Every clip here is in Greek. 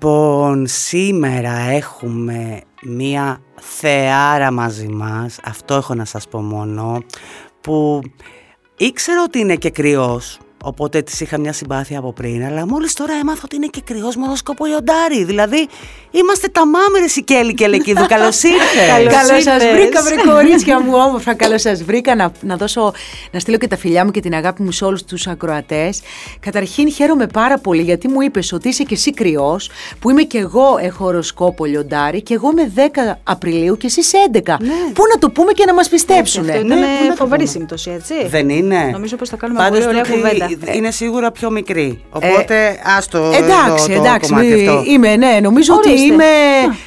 Λοιπόν, σήμερα έχουμε μία θεάρα μαζί μας, αυτό έχω να σας πω μόνο, που ήξερα ότι είναι και κρυός, Οπότε της είχα μια συμπάθεια από πριν, αλλά μόλις τώρα έμαθα ότι είναι και κρυός μοδοσκόπο λιοντάρι. Δηλαδή, είμαστε τα μάμερε η Κέλλη και Λεκίδου. Καλώς ήρθες. Καλώς σα βρήκα, βρε κορίτσια μου, όμορφα. Καλώς σας βρήκα. Να, να, δώσω, να στείλω και τα φιλιά μου και την αγάπη μου σε όλους τους ακροατές. Καταρχήν, χαίρομαι πάρα πολύ γιατί μου είπες ότι είσαι και εσύ κρυός, που είμαι και εγώ έχω οροσκόπο λιοντάρι και εγώ είμαι 10 Απριλίου και εσύ 11. Ναι. Πού να το πούμε και να μας πιστέψουν. Αυτό είναι ναι, φοβερή σύμπτωση, έτσι. Δεν είναι. Νομίζω πως θα κάνουμε πολύ ωραία κουβέντα. Ε, είναι σίγουρα πιο μικρή. Οπότε ε, άστο. Εντάξει, το, εντάξει. Το αυτό. Είμαι, ναι, νομίζω Ορίστε. ότι είμαι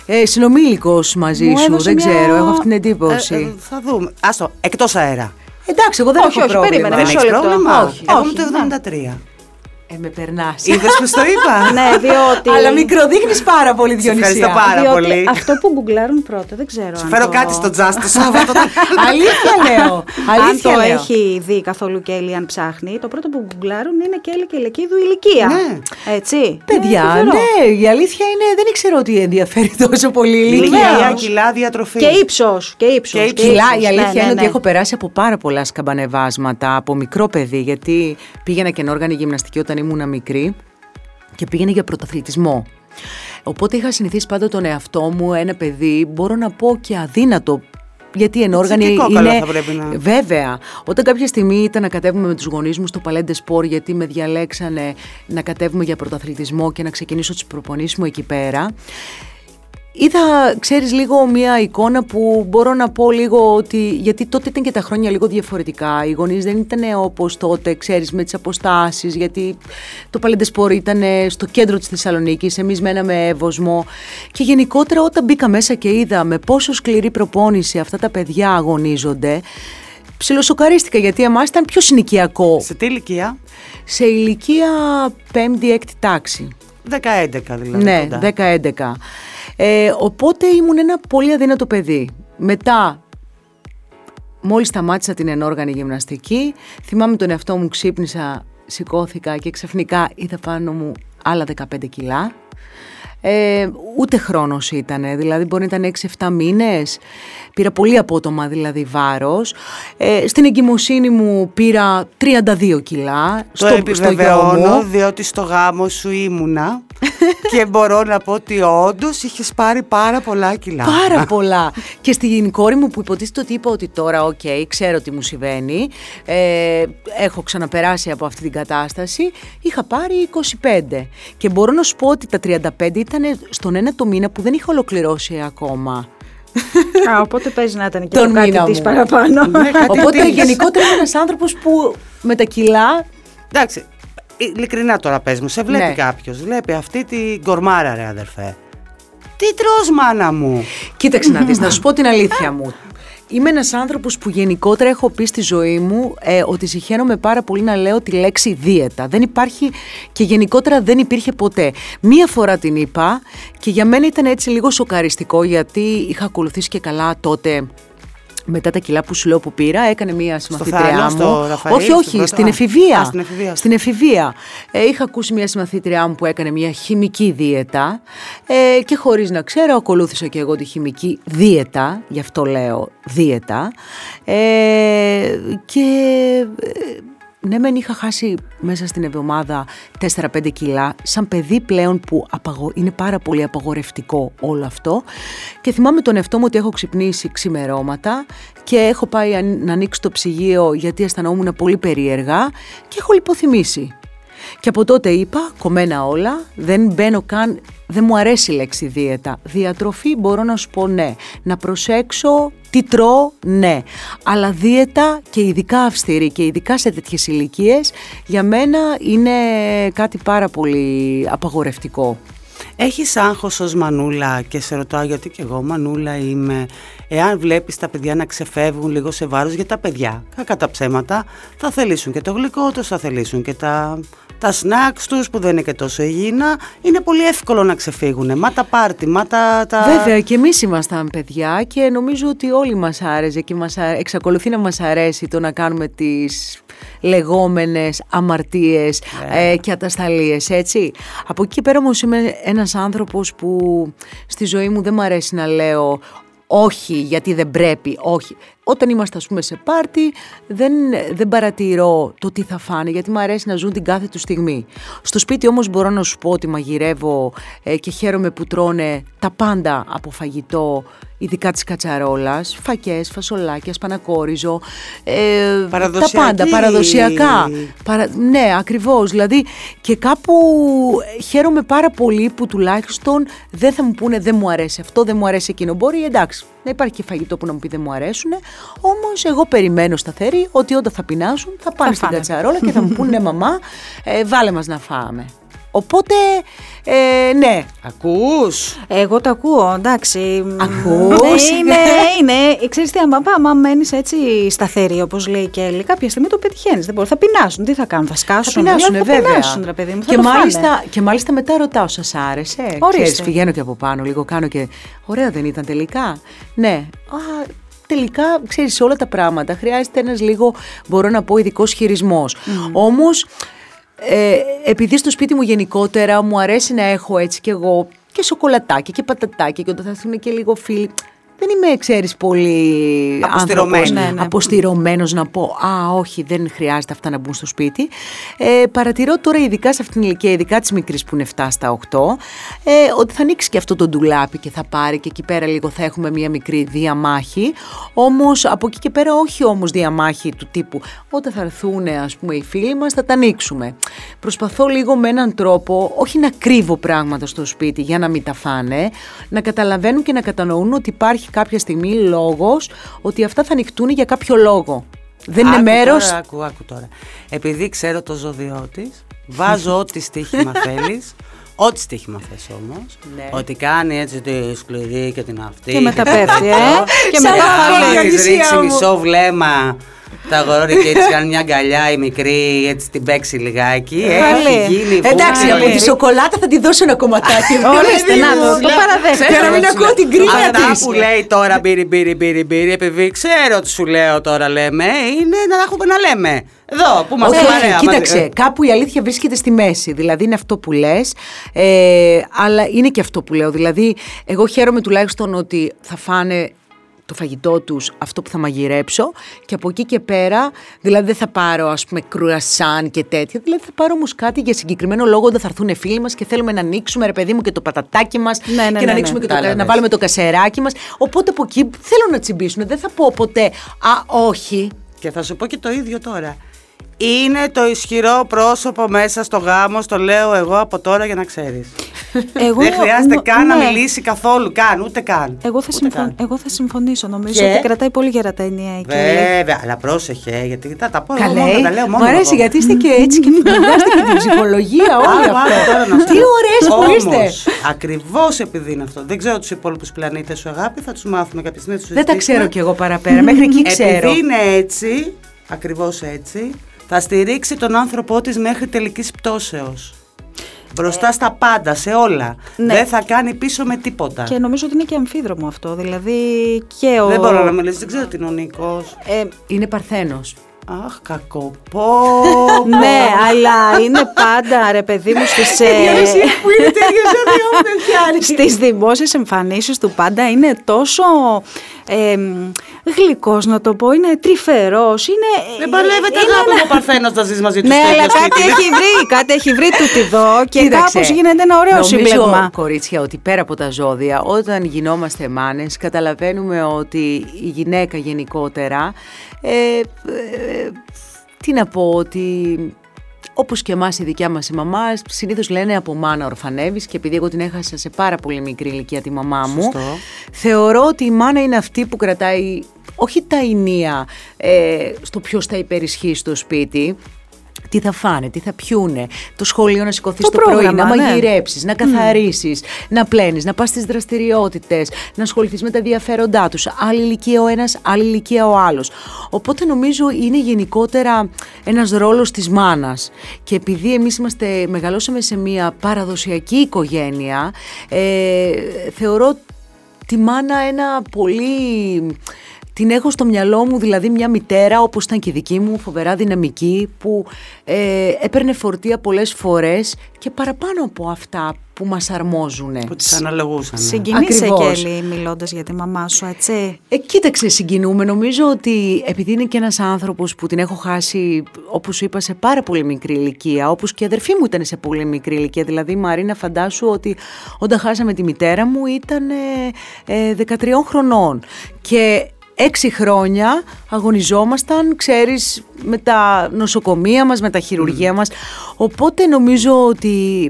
ε, συνομήλικος μαζί Μου σου. Δεν μια... ξέρω, έχω αυτή την εντύπωση. Ε, ε, θα δούμε. Άστο, εκτός αέρα. Εντάξει, εγώ δεν όχι, έχω όχι, πρόβλημα. Περίμενε, δεν έχεις πρόβλημα. Όχι, εγώ είμαι το 73. Ε, με περνάς. Είδες που το είπα; ναι, διότι. Αλλά μικροδείχνει πάρα πολύ, Διονυσία. Ευχαριστώ πάρα διότι πολύ. Αυτό που γκουγκλάρουν πρώτα, δεν ξέρω. Σου φέρω το... κάτι στο τζάστ το Σάββατο. Αλήθεια λέω. Αλήθεια αν το λέω. έχει δει καθόλου Κέλλη, αν ψάχνει, το πρώτο που γκουγκλάρουν είναι Κέλλη και Λεκίδου ηλικία. Ναι. Έτσι. Παιδιά, ναι, ναι, η αλήθεια είναι δεν ήξερα ότι ενδιαφέρει τόσο πολύ η ηλικία. Ηλικία, κιλά, διατροφή. Και ύψος. Και ύψος. Και Κιλά, η αλήθεια ναι, ναι, είναι ότι ναι. έχω περάσει από πάρα πολλά σκαμπανεβάσματα από μικρό παιδί, γιατί πήγαινα και ενόργανη γυμναστική όταν ήμουν μικρή και πήγαινε για πρωταθλητισμό. Οπότε είχα συνηθίσει πάντα τον εαυτό μου, ένα παιδί, μπορώ να πω και αδύνατο. Γιατί ενόργανη και κόκαλο είναι. θα πρέπει να- Βέβαια. Όταν κάποια στιγμή ήταν να κατέβουμε με τους γονείς μου στο Παλέντε Σπορ, γιατί με διαλέξανε να κατέβουμε για πρωταθλητισμό και να ξεκινήσω τις προπονήσεις μου εκεί πέρα. Είδα, ξέρεις, λίγο μια εικόνα που μπορώ να πω λίγο ότι, γιατί τότε ήταν και τα χρόνια λίγο διαφορετικά, οι γονείς δεν ήταν όπως τότε, ξέρεις, με τις αποστάσεις, γιατί το Παλεντεσπόρ ήταν στο κέντρο της Θεσσαλονίκης, εμείς μέναμε Εύωσμο και γενικότερα όταν μπήκα μέσα και είδα με πόσο σκληρή προπόνηση αυτά τα παιδιά αγωνίζονται, ψιλοσοκαρίστηκα γιατί εμάς ήταν πιο συνοικιακό, Σε τι ηλικία; σε ηλικία 5η-6η τάξη. 10-11 δηλαδή. Ναι, κοντά. 10-11. Ε, οπότε ήμουν ένα πολύ αδύνατο παιδί. Μετά, μόλις σταμάτησα την ενόργανη γυμναστική, θυμάμαι τον εαυτό μου, ξύπνησα, σηκώθηκα και ξαφνικά είδα πάνω μου άλλα 15 κιλά. Ε, ούτε χρόνος ήταν, δηλαδή μπορεί να ήταν 6-7 μήνες. Πήρα πολύ απότομα δηλαδή βάρος. Ε, στην εγκυμοσύνη μου πήρα 32 κιλά. Το στο, επιβεβαιώνω στο γιο μου. διότι στο γάμο σου ήμουνα και μπορώ να πω ότι όντως είχες πάρει πάρα πολλά κιλά. Πάρα πολλά. και στην κόρη μου που υποτίθεται ότι είπα ότι τώρα, οκ, ξέρω τι μου συμβαίνει, ε, έχω ξαναπεράσει από αυτή την κατάσταση, είχα πάρει 25. Και μπορώ να σου πω ότι τα 35 ήταν στον ένα το μήνα που δεν είχα ολοκληρώσει ακόμα. Α, οπότε παίζει να ήταν και Τον το κάτι μήνα της μου. παραπάνω. Ναι, κάτι Οπότε αντίστοιχο. γενικότερα είμαι ένας άνθρωπος που με τα κιλά Εντάξει, ειλικρινά τώρα πες μου, σε βλέπει Ναι. κάποιος, βλέπει αυτή την κορμάρα ρε αδερφέ. Τι τρως μάνα μου. Κοίταξε να δεις, να σου πω την αλήθεια μου. Είμαι ένας άνθρωπος που γενικότερα έχω πει στη ζωή μου ε, ότι συχαίνομαι πάρα πολύ να λέω τη λέξη δίαιτα. Δεν υπάρχει και γενικότερα δεν υπήρχε ποτέ. Μία φορά την είπα και για μένα ήταν έτσι λίγο σοκαριστικό γιατί είχα ακολουθήσει και καλά τότε μετά τα κιλά που σου λέω που πήρα, έκανε μία συμμαθήτριά Θάλο, μου. στο Ραφαήλ, όχι, στο όχι, πρώτο; στην Α, εφηβεία. α, στην εφηβεία. Στην εφηβεία. Ε, είχα ακούσει μία συμμαθήτριά μου που έκανε μία χημική δίαιτα ε, και χωρίς να ξέρω ακολούθησα και εγώ τη χημική δίαιτα, γι' αυτό λέω δίαιτα. Ε, και ε, ναι, μεν είχα χάσει μέσα στην εβδομάδα 4-5 κιλά, σαν παιδί πλέον που απαγο... είναι πάρα πολύ απαγορευτικό όλο αυτό. Και θυμάμαι τον εαυτό μου ότι έχω ξυπνήσει ξημερώματα και έχω πάει αν- να ανοίξω το ψυγείο γιατί αισθανόμουν πολύ περίεργα και έχω λιποθυμήσει. Και από τότε είπα, κομμένα όλα, δεν μπαίνω καν, δεν μου αρέσει η λέξη δίαιτα. Διατροφή μπορώ να σου πω ναι. Να προσέξω τι τρώω, ναι. Αλλά δίαιτα και ειδικά αυστηρή και ειδικά σε τέτοιες ηλικίες για μένα είναι κάτι πάρα πολύ απαγορευτικό. Έχεις άγχος ως μανούλα; Και σε ρωτάω γιατί και εγώ μανούλα είμαι. Εάν βλέπεις τα παιδιά να ξεφεύγουν λίγο σε βάρος για τα παιδιά, κακά τα ψέματα, θα θελήσουν και το γλυκό τους, θα θελήσουν και τα, τα snacks τους που δεν είναι και τόσο υγιεινά. Είναι πολύ εύκολο να ξεφύγουν. Μα τα πάρτι, μα τα... τα... Βέβαια και εμείς ήμασταν παιδιά και νομίζω ότι όλοι μας άρεσε και μας α- εξακολουθεί να μας αρέσει το να κάνουμε τις λεγόμενες αμαρτίες Ναι. ε, και ατασταλίες, έτσι. Από εκεί και πέρα όμως είμαι ένας άνθρωπος που στη ζωή μου δεν μου αρέσει να λέω όχι γιατί δεν πρέπει, όχι. Όταν είμαστε ας πούμε σε πάρτι δεν, δεν παρατηρώ το τι θα φάνε γιατί μου αρέσει να ζουν την κάθε τους στιγμή. Στο σπίτι όμως μπορώ να σου πω ότι μαγειρεύω ε, και χαίρομαι που τρώνε τα πάντα από φαγητό ειδικά της κατσαρόλας, φακές, φασολάκια, σπανακόριζο, ε, τα Παραδοσιακή. πάντα, παραδοσιακά. Παρα... Ναι, ακριβώς. Δηλαδή και κάπου χαίρομαι πάρα πολύ που τουλάχιστον δεν θα μου πούνε δεν μου αρέσει αυτό, δεν μου αρέσει εκείνο. Μπορεί εντάξει να υπάρχει και φαγητό που να μου πει δεν μου αρέσουν, όμως εγώ περιμένω σταθερή ότι όταν θα πεινάσουν θα πάνε στην φάνε. κατσαρόλα και θα μου πούνε μαμά ε, βάλε μας να φάμε. Οπότε, ε, ναι, Ακούς; Εγώ το ακούω, εντάξει. Ακούς; Ε, Είναι, είναι. Ξέρεις τι, άμα, άμα μένεις έτσι σταθερή, όπως λέει η Κέλλη, κάποια στιγμή το πετυχαίνεις. Δεν μπορεί. Θα πεινάσουν. Τι θα κάνουν, θα θα σκάσουν. πεινάσουν, θα βέβαια. πεινάσουν, ρε παιδί μου. θα και, το μάλιστα, φάνε. και μάλιστα μετά ρωτάω, σας άρεσε; Ορίστε. Ξέρεις, πηγαίνω και από πάνω λίγο, κάνω και ωραία δεν ήταν τελικά; Ναι, Α, τελικά, ξέρεις, σε όλα τα πράγματα χρειάζεται ένας λίγο, μπορώ να πω, ειδικός χειρισμός. Όμως, ε, επειδή στο σπίτι μου γενικότερα μου αρέσει να έχω έτσι και εγώ και σοκολατάκια και πατατάκια και όταν θα έρθουν και λίγο φίλοι. Δεν είμαι, ξέρεις, πολύ Αποστηρωμένη. άνθρωπος, Ναι, ναι. αποστηρωμένος να πω «Α, όχι, δεν χρειάζεται αυτά να μπουν στο σπίτι». Ε, παρατηρώ τώρα, ειδικά σε αυτήν την ηλικία, ειδικά της μικρής που είναι 7 στα 8, ε, ότι θα ανοίξει και αυτό το ντουλάπι και θα πάρει και εκεί πέρα λίγο θα έχουμε μία μικρή διαμάχη. Όμως, από εκεί και πέρα όχι όμως διαμάχη του τύπου όταν θα έρθουν ας πούμε οι φίλοι μας θα τα ανοίξουμε. Προσπαθώ λίγο με έναν τρόπο, όχι να κρύβω πράγματα στο σπίτι για να μην τα φάνε, να καταλαβαίνουν και να κατανοούν ότι υπάρχει κάποια στιγμή λόγος ότι αυτά θα ανοιχτούν για κάποιο λόγο. Δεν είναι Άκου μέρος... Τώρα, άκου, άκου τώρα. Επειδή ξέρω το ζώδιό της, βάζω ό,τι στοίχημα θέλεις. Ό,τι στοίχημα θες όμως. Ναι. Ότι κάνει έτσι τη σκληρή και την αυτή. Και μετά πέφτει, ε. Και Σαν μετά να χαλάει. φύγει. Της ρίξει μου. μισό βλέμμα τα αγόρια και έτσι κάνει μια αγκαλιά η μικρή, έτσι την παίξει λιγάκι. Καλή. Έχει γίνει Εντάξει, φούλη. από τη σοκολάτα θα τη δώσω ένα κομματάκι. Ορίστε, να το, το Ξέρω, παραδέχτηκα. Για να μην ακούω την κρίνια Αυτά της. που λέει τώρα μπύρι μπύρι μπύρι μπύρι επειδή ξέρω ότι σου λέω τώρα λέμε είναι να έχουμε να λέμε. Εδώ που είμαστε Όχι, όχι, παρέα. κοίταξε, κάπου η αλήθεια βρίσκεται στη μέση. Δηλαδή είναι αυτό που λες, ε, αλλά είναι και αυτό που λέω. Δηλαδή, εγώ χαίρομαι τουλάχιστον ότι θα φάνε το φαγητό τους αυτό που θα μαγειρέψω και από εκεί και πέρα, δηλαδή δεν θα πάρω ας πούμε κρουασάν και τέτοια, δηλαδή θα πάρω όμως κάτι για συγκεκριμένο λόγο όταν θα έρθουν φίλοι μας και θέλουμε να ανοίξουμε ρε παιδί μου και το πατατάκι μας Ναι, ναι, και ναι, να ναι. ανοίξουμε και το, Κατάλαβες. να βάλουμε το κασεράκι μας, οπότε από εκεί θέλω να τσιμπήσουν, δεν θα πω ποτέ «Α, όχι». Και θα σου πω και το ίδιο τώρα. Είναι το ισχυρό πρόσωπο μέσα στο γάμο, στο λέω εγώ από τώρα για να ξέρεις. Εγώ, Δεν χρειάζεται νο- καν να ναι. μιλήσει καθόλου, καν, ούτε καν. Εγώ θα, Ούτε συμφων... καν. εγώ θα συμφωνήσω. Νομίζω Και; ότι κρατάει πολύ γερά ενία η Κέλλη. Βέβαια, αλλά πρόσεχε, γιατί θα τα πω εγώ Καλέ, μόνο, θα τα λέω μόνο μου αρέσει εγώ. γιατί είστε και έτσι και φαντάζεστε και την ψυχολογία όλη Άκου, άκου τώρα αυτό. να σου Τι πω. ωραίες που Όμως, είστε. Ακριβώς επειδή είναι αυτό. Δεν ξέρω τους υπόλοιπους πλανήτες σου αγάπη, θα τους μάθουμε κάποια στιγμή. να τους Δεν τα συζητήσουμε. ξέρω κι εγώ παραπέρα, μέχρι εκεί ξέρω. Επειδή είναι έτσι, ακριβώς έτσι, θα στηρίξει τον άνθρωπό της μέχρι τελικής πτώσεως. Μπροστά στα πάντα, σε όλα. Ναι. Δεν θα κάνει πίσω με τίποτα. Και νομίζω ότι είναι και αμφίδρομο αυτό. Δηλαδή και ο. Δεν μπορώ να μιλήσω, δεν ξέρω τι είναι ο Νίκος. Ε, Είναι παρθένος. Αχ, κακοπό. ναι, αλλά είναι πάντα ρε παιδί μου στις, ε, που είναι τέτοιος ζώδιο μου δεν πιάνει. στις δημόσιες εμφανίσεις του πάντα είναι τόσο ε, γλυκός να το πω, είναι τρυφερός, είναι... Δεν παλεύεται είναι αγάπη ένα- μου ο Παρθένος να ζεις μαζί τους Ναι, στο ίδιο αλλά κάτι σπίτι. έχει βρει, κάτι έχει βρει τούτη εδώ και Κοίταξε, κάπως γίνεται ένα ωραίο νομίζω, σύμπλεγμα. κορίτσια, ότι πέρα από τα ζώδια, όταν γινόμαστε μάνες, καταλαβαίνουμε ότι η γυναίκα γενικότερα, ε, ε, τι να πω, ότι όπως και εμάς η δικιά μας η μαμά, συνήθως λένε από μάνα ορφανεύεις και επειδή εγώ την έχασα σε πάρα πολύ μικρή ηλικία τη μαμά μου, Σωστό. θεωρώ ότι η μάνα είναι αυτή που κρατάει όχι τα ενία ε, στο ποιος θα υπερισχύει στο σπίτι, τι θα φάνε, τι θα πιούνε, το σχολείο να σηκωθείς Το το πρωί, πρόγραμμα, να ναι. μαγειρέψεις, να καθαρίσεις, να πλένεις, να πας στις δραστηριότητες, να ασχοληθείς με τα ενδιαφέροντά τους. Άλλη ηλικία ο ένας, άλλη ηλικία ο άλλος. Οπότε νομίζω είναι γενικότερα ένας ρόλος της μάνας. Και επειδή εμείς είμαστε, μεγαλώσαμε σε μια παραδοσιακή οικογένεια, ε, θεωρώ τη μάνα ένα πολύ την έχω στο μυαλό μου δηλαδή μια μητέρα όπως ήταν και η δική μου φοβερά δυναμική που ε, έπαιρνε φορτία πολλές φορές και παραπάνω από αυτά που μας αρμόζουν. Που τις αναλογούσαν. ναι. Συγκινήσε Ακριβώς. Κέλλη μιλώντας για τη μαμά σου, έτσι; Ε, κοίταξε, συγκινούμε. Νομίζω ότι επειδή είναι και ένας άνθρωπος που την έχω χάσει, όπως σου είπα, σε πάρα πολύ μικρή ηλικία, όπως και η αδερφή μου ήταν σε πολύ μικρή ηλικία. Δηλαδή, Μαρίνα, φαντάσου ότι όταν χάσαμε τη μητέρα μου ήταν ε, ε, 13 χρονών. Και έξι χρόνια αγωνιζόμασταν, ξέρεις, με τα νοσοκομεία μας, με τα χειρουργεία μας. Οπότε νομίζω ότι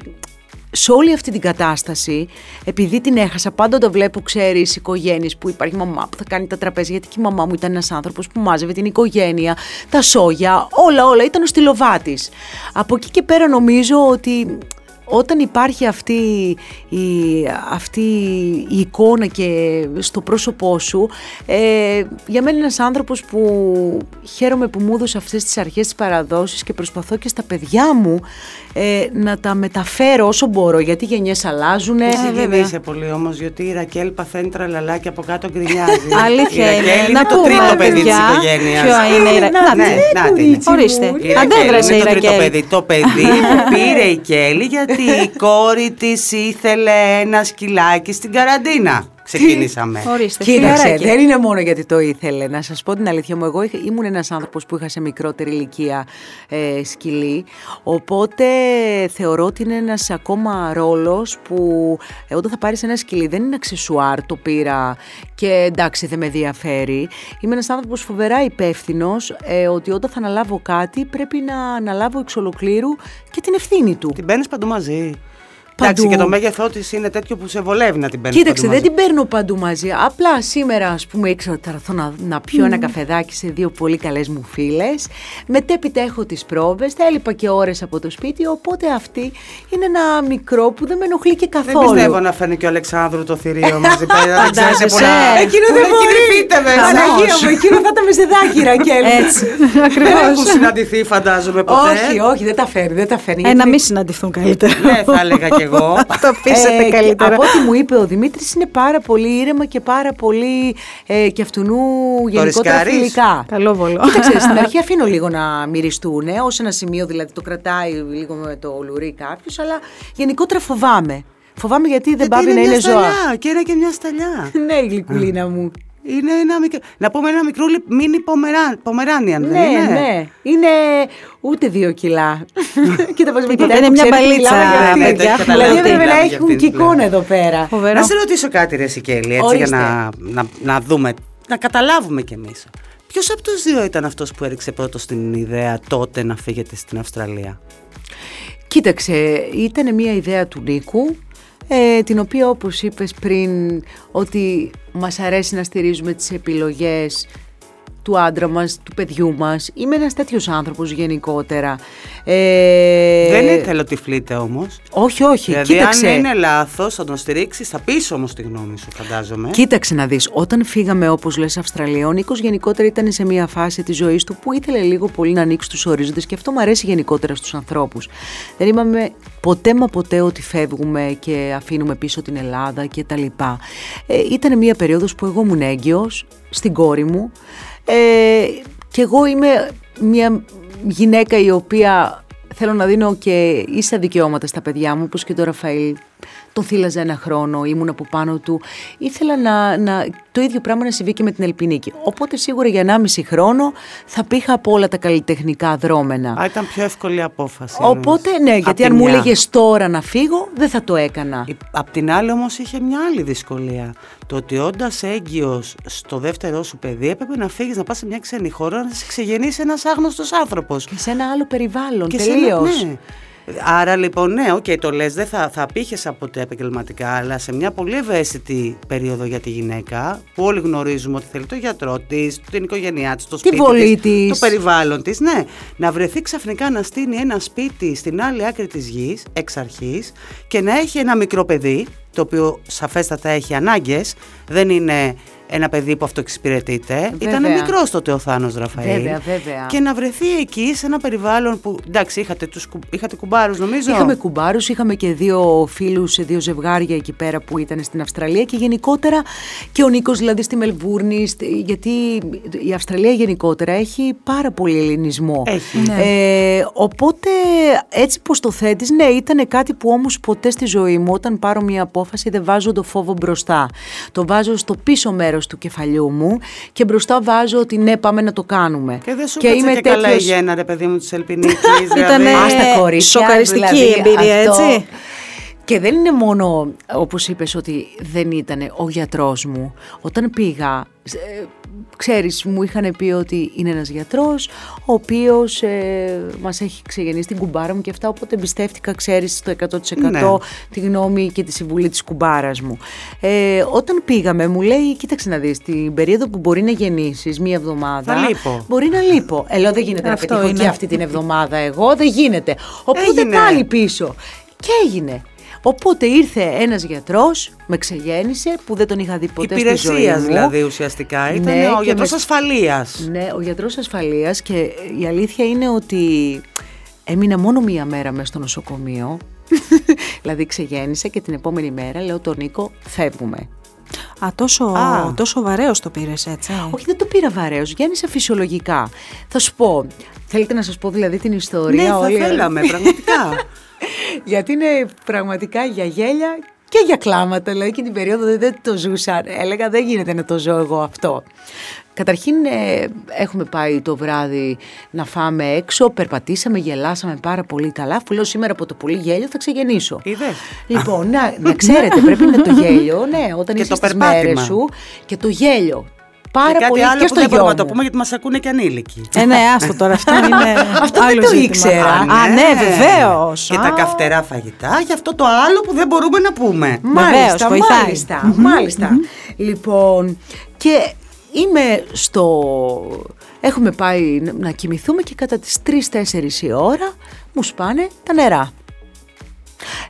σε όλη αυτή την κατάσταση, επειδή την έχασα, πάντα όταν βλέπω, ξέρεις, οικογένειες που υπάρχει μαμά που θα κάνει τα τραπέζια, γιατί και η μαμά μου ήταν ένας άνθρωπος που μάζευε την οικογένεια, τα σόγια, όλα, όλα. Ήταν ο στυλοβάτης. Από εκεί και πέρα νομίζω ότι όταν υπάρχει αυτή η, αυτή η εικόνα και στο πρόσωπό σου, ε, για μένα είναι ένας άνθρωπος που χαίρομαι που μου έδωσε αυτές τις αρχές της παραδόσεις και προσπαθώ και στα παιδιά μου ε, να τα μεταφέρω όσο μπορώ, γιατί οι γενιές αλλάζουν. Εσύ βέβαια. δεν είσαι πολύ όμως, γιατί η Ρακέλ παθαίνει τραλαλά και από κάτω γκρινιάζει. Αλήθεια η είναι. Ρακέλ είναι Να το πούμε, τρίτο παιδί της παιδιά, οικογένειας. ποιο είναι η Ρα- Να, ναι, τι, να την. Ορίστε. Η Ρακέλ Αντέδρασε η είναι το τρίτο Ρακέλ. παιδί. Το παιδί που πήρε η Κέλλη γιατί η κόρη της ήθελε ένα σκυλάκι στην καραντίνα. Ξεκινήσαμε. Ορίστε. Κοίταξε, φιλαράκι. δεν είναι μόνο γιατί το ήθελε. Να σας πω την αλήθεια μου, εγώ είχα- ήμουν ένας άνθρωπος που είχα σε μικρότερη ηλικία ε, σκυλί, οπότε θεωρώ ότι είναι ένας ακόμα ρόλος που ε, όταν θα πάρεις ένα σκυλί δεν είναι αξεσουάρ, το πήρα και εντάξει δεν με ενδιαφέρει. Είμαι ένας άνθρωπος φοβερά υπεύθυνος ε, ότι όταν θα αναλάβω κάτι πρέπει να αναλάβω εξ ολοκλήρου και την ευθύνη του. Την παίρνεις παντού μαζί. Εντάξει, Παντού. και το μέγεθό της είναι τέτοιο που σε βολεύει να την παίρνεις. Κοίταξε, δεν την παίρνω παντού μαζί. Απλά σήμερα, ας πούμε, ήξερα ότι θα έρθω να, να πιω ένα καφεδάκι σε δύο πολύ καλές μου φίλες. Μετέπειτα έχω τις πρόβες, θα έλειπα και ώρες από το σπίτι. Οπότε αυτή είναι ένα μικρό που δεν με ενοχλεί και Δεν καθόλου. πιστεύω να φέρνει και ο Αλεξάνδρου το θηρίο μαζί πέρα. Δεν ξέρετε Φαντάζεσαι. πολλά. Εκείνο Που δεν εκεί μπορεί. κρυφτείτε μέσα. Παναγία μου, εκείνο θα ήταν με σεδάκι, Ρακέλ. Έτσι. Δεν Ακριβώ. έχουν συναντηθεί, φαντάζομαι ποτέ. Όχι, όχι, δεν τα φέρνει, δεν τα φέρνει. Ε, γιατί να είναι- μην συναντηθούν καλύτερα. Ναι, θα έλεγα κι εγώ. Το αφήσετε Ε, και καλύτερα. Από ό,τι μου είπε ο Δημήτρης, είναι πάρα πολύ ήρεμα και πάρα πολύ ε, και αυτού γενικότερα ρισκάρεις; φιλικά. Καλό βολό. Κοίταξε, στην αρχή αφήνω λίγο να μυριστούν, ως ένα σημείο δηλαδή το κρατάει λίγο με το λουρί κάποιος, αλλά γενικότερα φοβάμαι. Φοβάμαι γιατί δεν Γιατί πάβει να μια είναι ζωά. σταλιά, Και είναι και μια σταλιά. Ναι, η γλυκουλίνα μου. Είναι ένα μικρό. Να πούμε ένα μικρό μίνι πομεράνιαν, δεν ναι, είναι; ναι. Είναι ούτε δύο κιλά. Κοίτα πώς με Τίποτα, κοιτάει, είναι που μια ξέρει τι μπαλίτσα, μιλάμε για παιδιά, αυτή. καταλαβαίνω Δηλαδή τι έπρεπε να μιλάμε για έχουν αυτήν, και ναι. εικόνα εδώ πέρα. Φοβερό. Να σε ρωτήσω κάτι, Ρε Σικέλη, έτσι Ορίστε. για να, να, να δούμε, να καταλάβουμε κι εμείς. Ποιος από τους δύο ήταν αυτός που έριξε πρώτο την ιδέα τότε να φύγετε στην Αυστραλία; Κοίταξε, ήταν μια ιδέα του Νίκου, ε, την οποία όπως είπες πριν, ότι μας αρέσει να στηρίζουμε τις επιλογές του άντρα μας, του παιδιού μας. Είμαι ένας τέτοιος άνθρωπος γενικότερα. Ε, Δεν ήθελε ότι φλείτε όμως. Όχι, όχι. Δηλαδή Κοίταξε. αν είναι λάθος θα τον στηρίξεις, θα πεις όμως τη γνώμη σου φαντάζομαι. Κοίταξε να δεις, όταν φύγαμε όπως λες Αυστραλία, ο Νίκος γενικότερα ήταν σε μια φάση της ζωής του που ήθελε λίγο πολύ να ανοίξει τους ορίζοντες και αυτό μου αρέσει γενικότερα στους ανθρώπους. Δεν είπαμε ποτέ μα ποτέ ότι φεύγουμε και αφήνουμε πίσω την Ελλάδα και τα λοιπά. Ε, ήταν μια περίοδος που εγώ ήμουν έγκυος στην κόρη μου ε, και εγώ είμαι μια γυναίκα η οποία θέλω να δίνω και ίσα δικαιώματα στα παιδιά μου, όπως και το Ραφαήλ. Τον θύλαζα ένα χρόνο, ήμουν από πάνω του. Ήθελα να, να, το ίδιο πράγμα να συμβεί και με την Ελπινίκη. Οπότε σίγουρα για 1,5 χρόνο θα πήγα από όλα τα καλλιτεχνικά δρόμενα. Α, ήταν πιο εύκολη απόφαση. Οπότε ναι, Απ' γιατί τη αν μου μια. έλεγες τώρα να φύγω, δεν θα το έκανα. Η- Απ' την άλλη όμως είχε μια άλλη δυσκολία. Το ότι όντας έγκυος στο δεύτερό σου παιδί έπρεπε να φύγεις να πας σε μια ξένη χώρα να σε ξεγεννήσει ένας άγνωστος άνθρωπος. Και σε ένα άλλο περιβάλλον, Και σε ένα- τελείως. ναι. Άρα λοιπόν, ναι, οκ, το λες, δεν θα, θα απείχες από τα επαγγελματικά, αλλά σε μια πολύ ευαίσθητη περίοδο για τη γυναίκα, που όλοι γνωρίζουμε ότι θέλει το γιατρό της, την οικογένειά της, το σπίτι βολή της, της. το περιβάλλον της, ναι. Να βρεθεί ξαφνικά να στήνει ένα σπίτι στην άλλη άκρη της γης, εξ αρχής, και να έχει ένα μικρό παιδί, το οποίο σαφέστατα έχει ανάγκες, δεν είναι ένα παιδί που αυτοεξυπηρετείται. Βέβαια. Ήταν μικρός τότε ο Θάνος Ραφαήλ. Βέβαια, βέβαια. Και να βρεθεί εκεί σε ένα περιβάλλον που. Εντάξει, είχατε, τους, κου- είχατε κουμπάρους, νομίζω. Είχαμε κουμπάρους, είχαμε και δύο φίλους, δύο ζευγάρια εκεί πέρα που ήταν στην Αυστραλία και γενικότερα και ο Νίκος δηλαδή στη Μελβούρνη, στη- γιατί η Αυστραλία γενικότερα έχει πάρα πολύ ελληνισμό. Έχει. Ναι. Ε, οπότε έτσι πως το θέτεις, ναι ήταν κάτι που όμως ποτέ στη ζωή μου όταν πάρω μια απόφαση δεν βάζω το φόβο μπροστά. Το βάζω στο πίσω μέρος του κεφαλιού μου και μπροστά βάζω ότι ναι πάμε να το κάνουμε. Και δεν σου κάτσε και καλά η τέτοιος- γέννα, ρε παιδί μου, της Ελπινίκης. Ήτανε- δηλαδή. Άστα κορίτσια, σοκαριστική δηλαδή, εμπειρία, αυτό- έτσι; Και δεν είναι μόνο, όπως είπες, ότι δεν ήταν ο γιατρός μου. Όταν πήγα, ε, ξέρεις, μου είχαν πει ότι είναι ένας γιατρός, ο οποίος ε, μας έχει ξεγεννήσει την κουμπάρα μου και αυτά, οπότε εμπιστεύτηκα, ξέρεις, στο 100% Ναι. τη γνώμη και τη συμβουλή της κουμπάρας μου. Ε, όταν πήγαμε, μου λέει, κοίταξε να δεις, την περίοδο που μπορεί να γεννήσεις, μία εβδομάδα, Θα λείπω. μπορεί να λείπω. Ε, λέω, δεν γίνεται να Αυτό πετύχω είναι. και αυτή την εβδομάδα εγώ, δεν γίνεται. Οπότε Έγινε. πάλι πίσω. Και έγινε. Οπότε ήρθε ένας γιατρός, με ξεγέννησε, που δεν τον είχα δει ποτέ στη ζωή Υπηρεσίας μου. δηλαδή ουσιαστικά. Ήταν Ναι, ο και γιατρός με- ασφαλείας. Ναι, ο γιατρός ασφαλείας και η αλήθεια είναι ότι έμεινα μόνο μία μέρα μέσα στο νοσοκομείο. δηλαδή ξεγέννησε και την επόμενη μέρα λέω τον Νίκο φεύγουμε. Α, τόσο, Α. τόσο βαρέως το πήρες έτσι. Όχι, δεν το πήρα βαρέως. Γέννησα φυσιολογικά. Θα σου πω. Θέλετε να σας πω δηλαδή την ιστορία Ναι, θα όλη; θέλαμε, πραγματικά. Γιατί είναι πραγματικά για γέλια και για κλάματα. Δηλαδή και την περίοδο δεν, δεν το ζούσα. Έλεγα δεν γίνεται να το ζω εγώ αυτό. Καταρχήν ε, έχουμε πάει το βράδυ να φάμε έξω, περπατήσαμε, γελάσαμε πάρα πολύ καλά. Αφού λέω σήμερα από το πολύ γέλιο θα ξεγεννήσω. Είδες. Λοιπόν, να, να ξέρετε, πρέπει να το γέλιο, ναι, όταν Και είσαι το στις περπάτημα. μέρες σου και το γέλιο. Πάρα και κάτι πολύ άλλο και που στο δεν γιο μπορούμε να το μου. πούμε γιατί μας ακούνε και ανήλικοι. Ε, ναι, άστο τώρα, αυτό είναι Αυτό δεν άλλο το ζήτημα. ήξερα. Α, ναι, βεβαίως. Και Α. τα καυτερά φαγητά και αυτό το άλλο που δεν μπορούμε να πούμε. Μάλιστα, Βεβαίως, βοηθάει. μάλιστα, μάλιστα. Λοιπόν, και είμαι στο... Έχουμε πάει να- να κοιμηθούμε και κατά τις 3-4 η ώρα μου σπάνε τα νερά.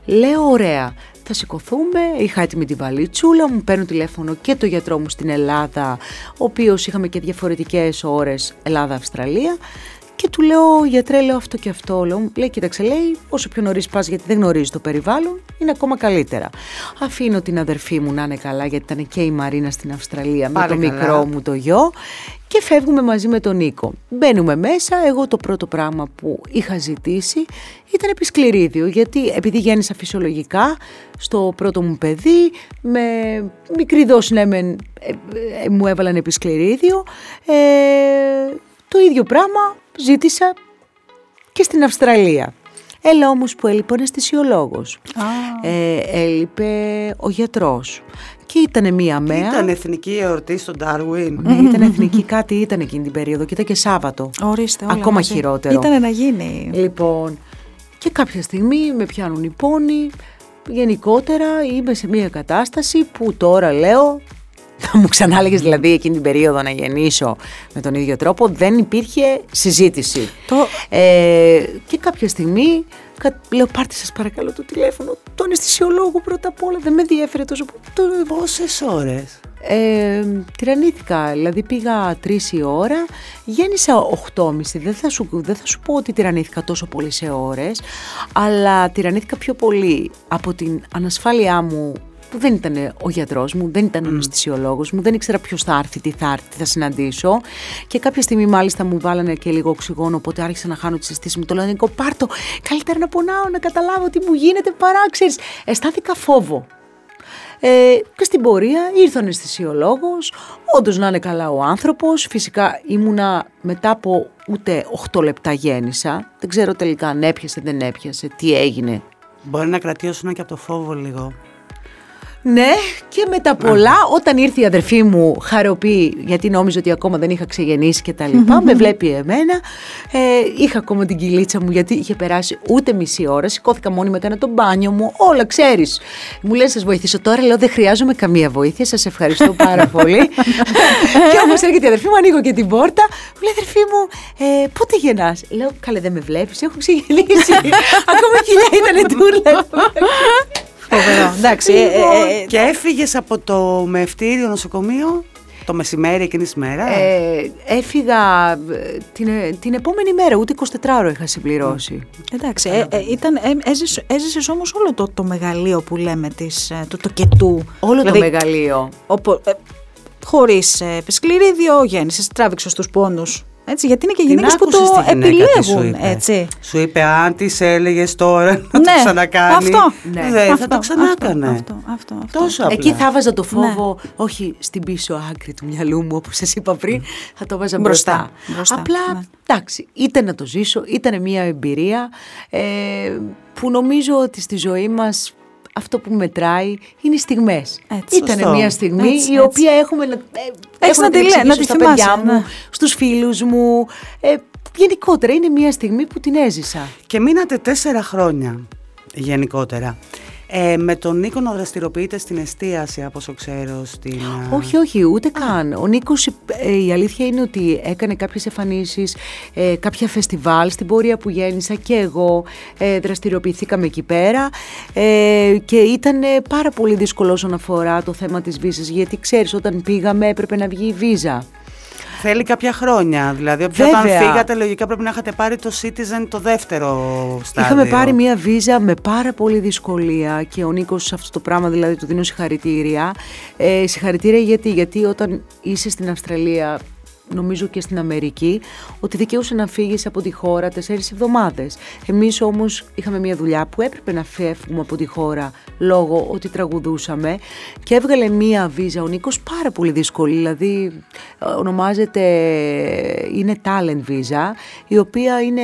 Λέω ωραία, θα σηκωθούμε, είχα έτοιμη την βαλίτσούλα, μου παίρνω τηλέφωνο και το γιατρό μου στην Ελλάδα, ο οποίος είχαμε και διαφορετικές ώρες Ελλάδα-Αυστραλία και του λέω γιατρέ λέω αυτό και αυτό, λέω, λέει κοίταξε λέει όσο πιο νωρίς πας γιατί δεν γνωρίζεις το περιβάλλον είναι ακόμα καλύτερα. Αφήνω την αδερφή μου να είναι καλά γιατί ήταν και η Μαρίνα στην Αυστραλία Πάλι με το καλά. μικρό μου το γιο και φεύγουμε μαζί με τον Νίκο. Μπαίνουμε μέσα, εγώ το πρώτο πράγμα που είχα ζητήσει ήταν επισκληρίδιο γιατί επειδή γέννησα φυσιολογικά στο πρώτο μου παιδί με μικρή δόση ναι, μεν, ε, ε, μου έβαλαν επισκληρίδιο ε, το ίδιο πράγμα ζήτησα και στην Αυστραλία. Έλα όμως που έλειπε ο αναισθησιολόγος. Ε, έλειπε ο γιατρός. Και ήταν μία μέρα. Ήταν εθνική εορτή στον Ντάρουιν. Ναι, ήταν εθνική κάτι, ήταν εκείνη την περίοδο και ήταν και Σάββατο. Ορίστε, όλα Ακόμα μαζί. χειρότερο. Ήτανε να γίνει. Λοιπόν, και κάποια στιγμή με πιάνουν οι πόνοι. Γενικότερα είμαι σε μια κατάσταση που τώρα λέω. Θα μου ξανάλεγες δηλαδή εκείνη την περίοδο να γεννήσω με τον ίδιο τρόπο, δεν υπήρχε συζήτηση. Το- Ε, και κάποια στιγμή κα- λέω πάρτε σας παρακαλώ το τηλέφωνο, τον αισθησιολόγο πρώτα απ' όλα, δεν με ενδιαφέρε τόσο πολύ. Το- Πόσες ώρες; ε, τυραννήθηκα, δηλαδή πήγα 3 η ώρα, γέννησα 8.30. Δεν θα, σου, δεν θα σου πω ότι τυραννήθηκα τόσο πολύ σε ώρες, αλλά τυραννήθηκα πιο πολύ από την ανασφάλειά μου που δεν ήταν ο γιατρός μου, δεν ήταν ο αναισθησιολόγος μου, δεν ήξερα ποιος θα έρθει, τι θα έρθει, τι θα συναντήσω. Και κάποια στιγμή μάλιστα μου βάλανε και λίγο οξυγόνο, οπότε άρχισα να χάνω τις αισθήσεις μου. Το λέω, Νίκο, πάρτο, καλύτερα να πονάω, να καταλάβω τι μου γίνεται παρά, ξέρεις. Αισθάνθηκα φόβο. Ε, και στην πορεία ήρθε ο αναισθησιολόγος, όντως να είναι καλά ο άνθρωπος. Φυσικά ήμουνα μετά από ούτε 8 λεπτά γέννησα. Δεν ξέρω τελικά αν έπιασε, δεν έπιασε, τι έγινε. Μπορεί να κρατήσουν και από το φόβο λίγο. Ναι, και με τα πολλά, όταν ήρθε η αδερφή μου χαροποιεί, γιατί νόμιζε ότι ακόμα δεν είχα ξεγεννήσει και τα λοιπα με βλέπει εμένα. Ε, είχα ακόμα την κυλίτσα μου, γιατί είχε περάσει ούτε μισή ώρα. Σηκώθηκα μόνη με έκανα το μπάνιο μου, όλα ξέρεις. Μου λέει, σας βοηθήσω τώρα, λέω, δεν χρειάζομαι καμία βοήθεια, σας ευχαριστώ πάρα πολύ. και όμως έρχεται η αδερφή μου, ανοίγω και την πόρτα. Μου λέει, αδερφή μου, ε, πότε γεννάς; Λέω, καλέ, δεν με βλέπεις, έχω ξεγεννήσει. ακόμα κοιλιά ήταν τούρλα. Φοβερό. Εντάξει. ε, ε, ε, Και έφυγες από το μευτήριο νοσοκομείο. Το μεσημέρι εκείνης της μέρα; Ε, έφυγα ε, την, ε, την επόμενη μέρα, ούτε 24 ώρο είχα συμπληρώσει. Εντάξει, ε, ε, ήταν, ε, έζησες, έζησες όμως όλο το, το μεγαλείο που λέμε της, ε, το, το κετού. Όλο Δηλαδή, το μεγαλείο. Οπο, ε, χωρίς ε, σκληρίδιο γέννησης, τράβηξες στους πόνους. Έτσι, γιατί είναι και Την γυναίκες που το άκουσες τη γυναίκα τι σου επιλέγουν, είπες; έτσι. Σου είπε αν τη έλεγες τώρα να το Ναι, ξανακάνεις. αυτό. Ναι, Ναι. θα Αυτό, το ξανάκανε. Αυτό, αυτό, αυτό. Τόσο απλά. Εκεί θα βάζα το φόβο, όχι στην πίσω άκρη του μυαλού μου, όπως σας είπα πριν, θα το βάζα μπροστά. Μπροστά, μπροστά, Απλά, ναι. εντάξει, είτε να το ζήσω, ήταν μια εμπειρία ε, που νομίζω ότι στη ζωή μας αυτό που μετράει είναι οι στιγμές. Έτσι. Ήταν Σωστό. μια στιγμή Έτσι, η έτσι. οποία έχουμε να, ε, έχω να την τη λέ- εξηγήσω να τη στα θυμάσαι, παιδιά μου, ναι. στους φίλους μου. Ε, γενικότερα είναι μια στιγμή που την έζησα. Και μείνατε τέσσερα χρόνια γενικότερα. Ε, με τον Νίκο να δραστηριοποιείται στην εστίαση, από όσο ξέρω. Στην, α, Όχι, όχι, ούτε καν. Ο Νίκος, ε, η αλήθεια είναι ότι έκανε κάποιες εμφανίσεις, ε, κάποια φεστιβάλ στην πορεία που γέννησα και εγώ ε, δραστηριοποιηθήκαμε εκεί πέρα ε, και ήταν ε, πάρα πολύ δύσκολο όσον αφορά το θέμα της βίζας γιατί ξέρεις όταν πήγαμε έπρεπε να βγει η βίζα. Θέλει κάποια χρόνια. Δηλαδή, όποια όταν Βέβαια. φύγατε, λογικά πρέπει να είχατε πάρει το Citizen το δεύτερο στάδιο. Είχαμε πάρει μία βίζα με πάρα πολύ δυσκολία και ο Νίκος σε αυτό το πράγμα δηλαδή του δίνω συγχαρητήρια. Ε, συγχαρητήρια γιατί, γιατί όταν είσαι στην Αυστραλία νομίζω και στην Αμερική, ότι δικαιούσε να φύγεις από τη χώρα τέσσερις εβδομάδες. Εμείς όμως είχαμε μια δουλειά που έπρεπε να φεύγουμε από τη χώρα λόγω ότι τραγουδούσαμε και έβγαλε μια βίζα ο Νίκος πάρα πολύ δύσκολη, δηλαδή ε, ονομάζεται, είναι talent visa, η οποία είναι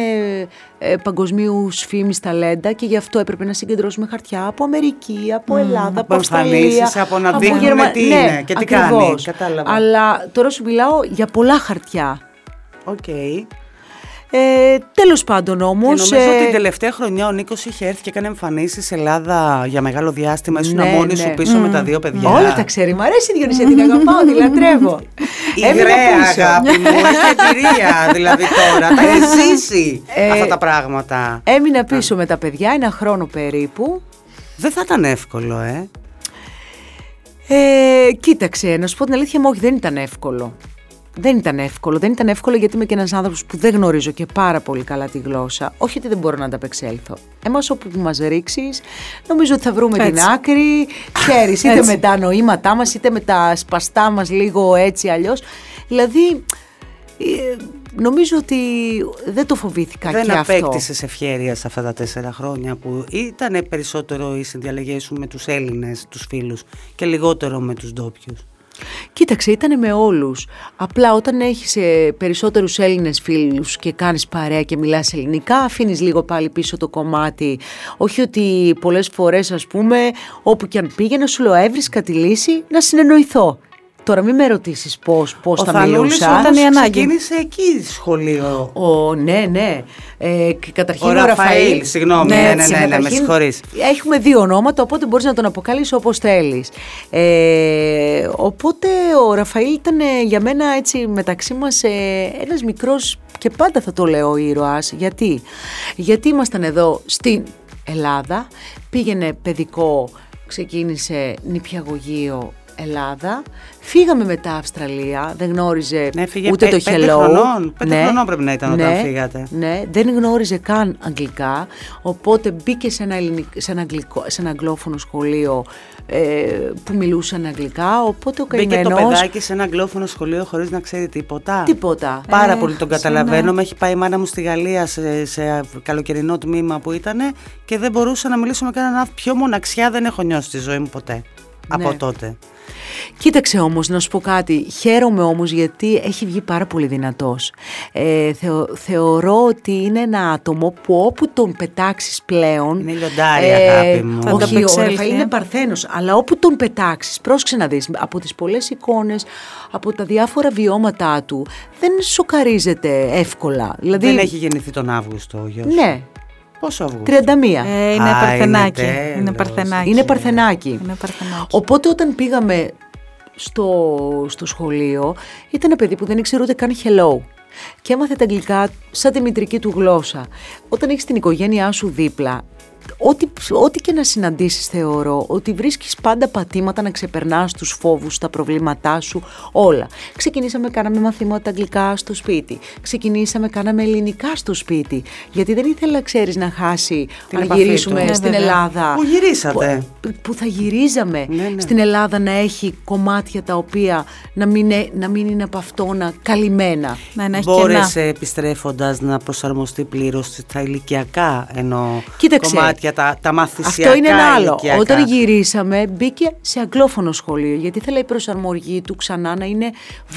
ε, παγκοσμίου φήμη ταλέντα και γι' αυτό έπρεπε να συγκεντρώσουμε χαρτιά από Αμερική, από Ελλάδα, από, από Αυστραλία. εμφανίσεις, από να δείχνουν Γερμα- τι είναι και τι κάνει. ακριβώς. Κατάλαβα. Αλλά τώρα σου μιλάω για πολλά χαρτιά. Οκ. Ε, τέλος πάντων όμως... Και νομίζω ε, ότι την τελευταία χρονιά ο Νίκος είχε έρθει και έκανε εμφανίσεις σε Ελλάδα για μεγάλο διάστημα. Ήσουν Ναι, μόνη ναι. σου πίσω με τα δύο παιδιά. Όλα τα ξέρει. Μ' αρέσει η Διονυσία, την αγαπάω, τη λατρεύω. Έμεινα Υγραία πίσω. αγάπη μου, έχει εμπειρία δηλαδή τώρα. Τα έχεις ζήσει Ε, αυτά τα πράγματα. Έμεινα πίσω με τα παιδιά, ένα χρόνο περίπου. Δεν θα ήταν εύκολο, ε. Ε, κοίταξε, να σου πω την αλήθεια μου, όχι, δεν ήταν εύκολο. Δεν ήταν εύκολο. Δεν ήταν εύκολο γιατί είμαι και ένας άνθρωπος που δεν γνωρίζω και πάρα πολύ καλά τη γλώσσα. Όχι ότι δεν μπορώ να ανταπεξέλθω. Εμάς όπου μας ρίξεις, νομίζω ότι θα βρούμε την Έτσι. άκρη. Ξέρεις, είτε Έτσι. με τα νοήματά μας, είτε με τα σπαστά μας λίγο έτσι αλλιώς. Δηλαδή, ε, νομίζω ότι δεν το φοβήθηκα Δεν και αυτό. απέκτησες ευχέρεια σε αυτά τα τέσσερα χρόνια που ήταν περισσότερο οι συνδιαλλαγέ σου με τους Έλληνες, τους φίλους και λιγότερο με τους ντόπιους; Κοίταξε, ήταν με όλους. Απλά όταν έχεις ε, περισσότερους Έλληνες φίλους και κάνεις παρέα και μιλάς ελληνικά, αφήνεις λίγο πάλι πίσω το κομμάτι. Όχι ότι πολλές φορές, ας πούμε, όπου και αν πήγαινα, σου λέω έβρισκα τη λύση να συνεννοηθώ. Τώρα μην με ρωτήσεις πώς, πώς Ο θα Θανούλης μιλούσα. όμως Ήταν η ανάγκη. ξεκίνησε εκεί σχολείο. Ο, ναι, ναι. Ε, και καταρχήν Ο ο, Ραφαήλ, συγγνώμη, ναι, ναι, έτσι, ναι, ναι, με καταρχήν συγχωρείς. Έχουμε δύο ονόματα, οπότε μπορείς να τον αποκαλείς όπως θέλεις. Ε, οπότε ο Ραφαήλ ήταν ε, για μένα έτσι μεταξύ μας ε, ένας μικρός και πάντα θα το λέω ήρωας. Γιατί, Γιατί ήμασταν εδώ στην Ελλάδα, πήγαινε παιδικό, ξεκίνησε νηπιαγωγείο Ελλάδα. Φύγαμε μετά Αυστραλία, δεν γνώριζε Ναι, φύγε ούτε πέ- το πέντε hello. χρονών. Πέντε χρονών πρέπει να ήταν όταν φύγατε. Ναι, δεν γνώριζε καν αγγλικά, οπότε μπήκε σε ένα, ελληνικ- σε ένα, αγγλικό, σε ένα αγγλόφωνο σχολείο ε, που μιλούσαν αγγλικά, οπότε ο Μπήκε το καημένος... παιδάκι σε ένα αγγλόφωνο σχολείο χωρίς να ξέρει τίποτα. Τίποτα. Πάρα Ε, πολύ τον καταλαβαίνω. Με έχει πάει η μάνα μου στη Γαλλία σε, σε καλοκαιρινό τμήμα που ήταν και δεν μπορούσα να μιλήσω με κανέναν άνθρωπο. Πιο μοναξιά δεν έχω νιώσει στη ζωή μου ποτέ. Από τότε. Κοίταξε όμως να σου πω κάτι, χαίρομαι όμως γιατί έχει βγει πάρα πολύ δυνατός. Ε, θεω- θεωρώ ότι είναι ένα άτομο που όπου τον πετάξεις πλέον... Είναι λιοντάρι, αγάπη μου. Θα Όχι, ο ανταπεξέλθει, Ραφαήλ ε. είναι παρθένος, αλλά όπου τον πετάξεις, πρόσεξε να δεις, από τις πολλές εικόνες, από τα διάφορα βιώματά του, δεν σοκαρίζεται εύκολα. Δηλαδή, Δεν έχει γεννηθεί τον Αύγουστο ο γιος. Ναι, Πόσο Αύγουστο. 31. Ε, είναι Α, παρθενάκι. είναι Είναι, τέλος. παρθενάκι. Είναι παρθενάκι. Είναι παρθενάκι. Οπότε όταν πήγαμε στο, στο σχολείο, ήταν ένα παιδί που δεν ήξερε ούτε καν hello. Και έμαθε τα αγγλικά σαν τη μητρική του γλώσσα. Όταν έχεις την οικογένειά σου δίπλα, ό,τι, ό,τι και να συναντήσεις θεωρώ, ότι βρίσκεις πάντα πατήματα να ξεπερνάς τους φόβους, τα προβλήματά σου, όλα. Ξεκινήσαμε, κάναμε μαθήματα αγγλικά στο σπίτι. Ξεκινήσαμε, κάναμε ελληνικά στο σπίτι. Γιατί δεν ήθελα, ξέρεις, να χάσει Την αν επαφή γυρίσουμε τους. Ναι, στην βέβαια. Ελλάδα. Που γυρίσατε; Που, που θα γυρίζαμε Ναι, ναι. στην Ελλάδα να έχει κομμάτια τα οποία να μην, ε- να μην είναι από αυτόνα καλυμμένα. Ναι, να έχει κενά. Μπόρεσε επιστρέφοντας να προσαρμοστεί πλήρως στα ηλικιακά ενώ Κοίταξε, κομμάτια, τα, τα μαθησιακά Αυτό είναι ένα άλλο. ηλικιακά. Όταν γυρίσαμε, μπήκε σε αγγλόφωνο σχολείο, γιατί ήθελα η προσαρμογή του ξανά να είναι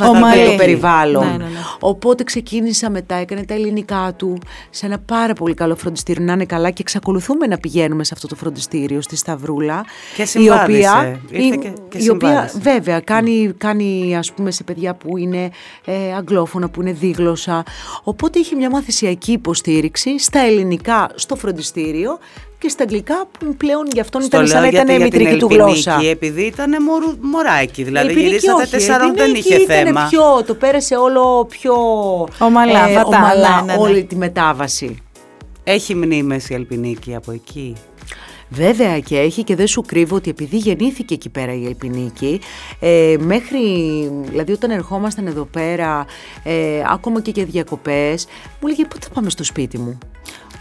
Ομαλή. βαθύ το περιβάλλον. Ναι, ναι, ναι. Οπότε ξεκίνησα μετά, έκανε τα ελληνικά του σε ένα πάρα πολύ καλό φροντιστήριο, να είναι καλά και εξακολουθούμε να πηγαίνουμε σε αυτό το φροντιστήριο στη Σταυρούλα. Και η συμβάδισε. οποία, Ήρθε η, και- και η οποία συμβάδισε. βέβαια κάνει, κάνει ας πούμε σε παιδιά που είναι ε, αγγλόφωνα, που είναι δίγλωσσα. Οπότε είχε μια μαθησιακή υποστήριξη στα ελληνικά στο φροντιστήριο και στα αγγλικά που πλέον για αυτόν Στο ήταν σαν να λέω ήταν γιατί η για την μητρική του Ελπινίκη, γλώσσα. Επειδή ήταν μωρου, μωράκι, δηλαδή Η Ελπινίκη γυρίσατε όχι, τεσσάρων η δεν Ελπινίκη είχε ήτανε θέμα. Πιο, το πέρασε όλο πιο Ομαλά, βατά, ομαλά ναι, ναι, ναι. όλη τη μετάβαση. Έχει μνήμες η Ελπινίκη από εκεί; Βέβαια και έχει και δεν σου κρύβω ότι επειδή γεννήθηκε εκεί πέρα η Ελπινίκη, ε, μέχρι, δηλαδή όταν ερχόμασταν εδώ πέρα, ε, ακόμα και για διακοπές, μου λέγε πότε θα πάμε στο σπίτι μου;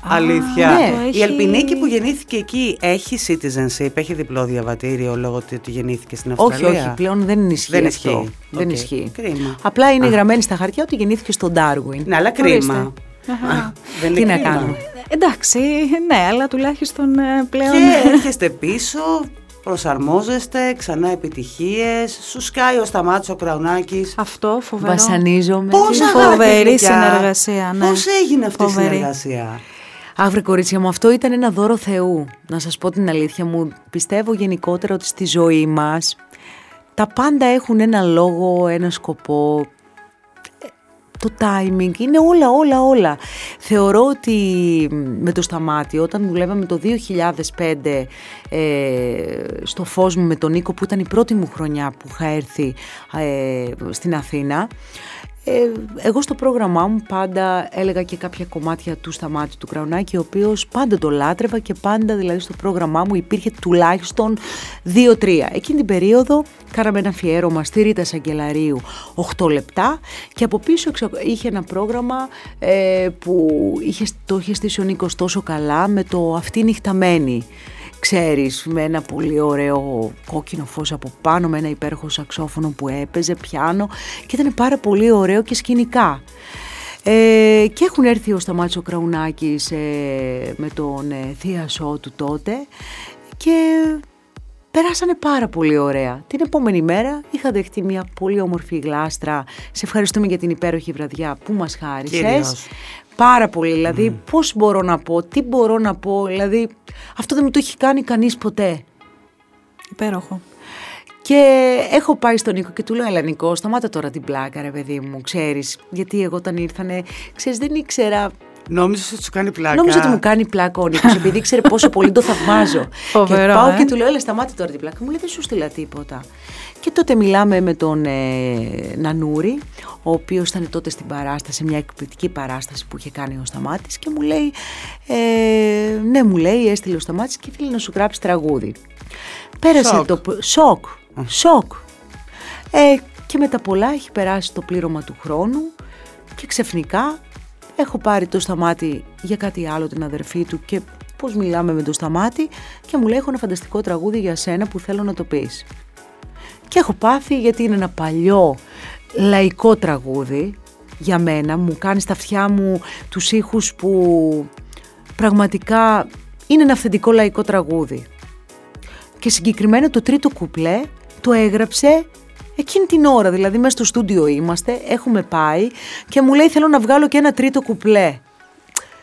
Αλήθεια. ναι. το έχει- Η Ελπινίκη που γεννήθηκε εκεί έχει citizenship, έχει διπλό διαβατήριο λόγω ότι ότι γεννήθηκε στην Όχι, Αυστραλία. όχι, πλέον δεν ισχύει Δεν αυτό. ισχύει. Δεν Οκ. ισχύει. Κρίμα. Απλά είναι Α. γραμμένη στα χαρτιά ότι γεννήθηκε στο Ντάρουιν. Ναι, αλλά κρίμα. Α, Δεν Τι είναι να κρίμα. κάνουμε. Εντάξει, ναι, αλλά τουλάχιστον ε, πλέον... Και έρχεστε πίσω, προσαρμόζεστε, ξανά επιτυχίες, σου σκάει ο Σταμάτης ο Κραουνάκης. Αυτό φοβερό. Βασανίζομαι. Πώς Τι αγάπη, φοβερή γλυκιά. συνεργασία, ναι. Πώς έγινε αυτή Φοβερή. η συνεργασία; Αύριο κορίτσια μου, αυτό ήταν ένα δώρο Θεού. Να σας πω την αλήθεια μου, πιστεύω γενικότερα ότι στη ζωή μας τα πάντα έχουν ένα λόγο, ένα σκοπό, ε, το timing, είναι όλα, όλα, όλα. Θεωρώ ότι με το Σταμάτη, όταν δουλεύαμε το 2005 ε, στο φως μου με τον Νίκο, που ήταν η πρώτη μου χρονιά που είχα έρθει ε, στην Αθήνα, ε, εγώ στο πρόγραμμά μου πάντα έλεγα και κάποια κομμάτια του Σταμάτη του Κραουνάκη, ο οποίος πάντα το λάτρευα και πάντα δηλαδή στο πρόγραμμά μου υπήρχε τουλάχιστον 2-3. Εκείνη την περίοδο κάναμε ένα αφιέρωμα στη Ρίτα Σαγκελαρίου 8 λεπτά και από πίσω εξα- είχε ένα πρόγραμμα ε, που είχε, το είχε στήσει ο Νίκος τόσο καλά με το «Αυτή νυχταμένη» ξέρεις, με ένα πολύ ωραίο κόκκινο φως από πάνω, με ένα υπέροχο σαξόφωνο που έπαιζε, πιάνο και ήταν πάρα πολύ ωραίο και σκηνικά. Ε, και έχουν έρθει ο Σταμάτης ο Κραουνάκης ε, με τον ε, θείασό του τότε και περάσανε πάρα πολύ ωραία. Την επόμενη μέρα είχα δεχτεί μια πολύ όμορφη γλάστρα. Σε ευχαριστούμε για την υπέροχη βραδιά που μας χάρισες. Κυρίως. Πάρα πολύ, δηλαδή πώς μπορώ να πω, τι μπορώ να πω, δηλαδή αυτό δεν μου το έχει κάνει κανείς ποτέ. Υπέροχο. Και έχω πάει στον Νίκο και του λέω, Ελά Νικό, σταμάτα τώρα την πλάκα ρε παιδί μου, ξέρεις, γιατί εγώ όταν ήρθανε, ξέρεις δεν ήξερα, Νόμιζες ότι σου κάνει πλάκα; νόμιζα ότι μου κάνει πλάκα ο Νίκος επειδή ήξερε πόσο πολύ το θαυμάζω. Φοβερό, και πάω ε. και του λέω, Έλα σταμάτα τώρα την πλάκα, μου λέει δεν σου στείλα τίποτα. Και τότε μιλάμε με τον ε, Νανούρη, ο οποίος ήταν τότε στην παράσταση, μια εκπληκτική παράσταση που είχε κάνει ο Σταμάτης και μου λέει, ε, ναι μου λέει, έστειλε ο Σταμάτης και ήθελε να σου γράψει τραγούδι. Πέρασε Σοκ. το π- σοκ, σοκ. Ε, και με τα πολλά έχει περάσει το πλήρωμα του χρόνου και ξαφνικά έχω πάρει το Σταμάτη για κάτι άλλο την αδερφή του και πώς μιλάμε με το Σταμάτη και μου λέει έχω ένα φανταστικό τραγούδι για σένα που θέλω να το πεις. Και έχω πάθει γιατί είναι ένα παλιό λαϊκό τραγούδι για μένα, μου κάνει στα αυτιά μου τους ήχους που πραγματικά είναι ένα αυθεντικό λαϊκό τραγούδι. Και συγκεκριμένα το τρίτο κουπλέ το έγραψε εκείνη την ώρα, δηλαδή μέσα στο στούντιο είμαστε, έχουμε πάει και μου λέει θέλω να βγάλω και ένα τρίτο κουπλέ.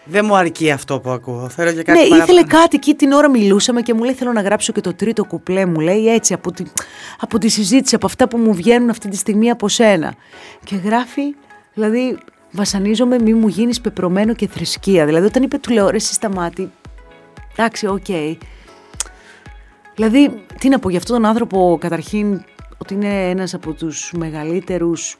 Δεν μου αρκεί αυτό που ακούω. Θέλω και Ναι, κάτι ήθελε παραπάνω. κάτι εκεί την ώρα μιλούσαμε και μου λέει θέλω να γράψω και το τρίτο κουπλέ μου λέει έτσι από τη, από τη συζήτηση, από αυτά που μου βγαίνουν αυτή τη στιγμή από σένα. Και γράφει, δηλαδή βασανίζομαι μη μου γίνεις πεπρωμένο και θρησκεία. Δηλαδή όταν είπε του λέω ρε εσύ σταμάτη, εντάξει οκ. Δηλαδή τι να πω για αυτόν τον άνθρωπο καταρχήν ότι είναι ένας από τους μεγαλύτερους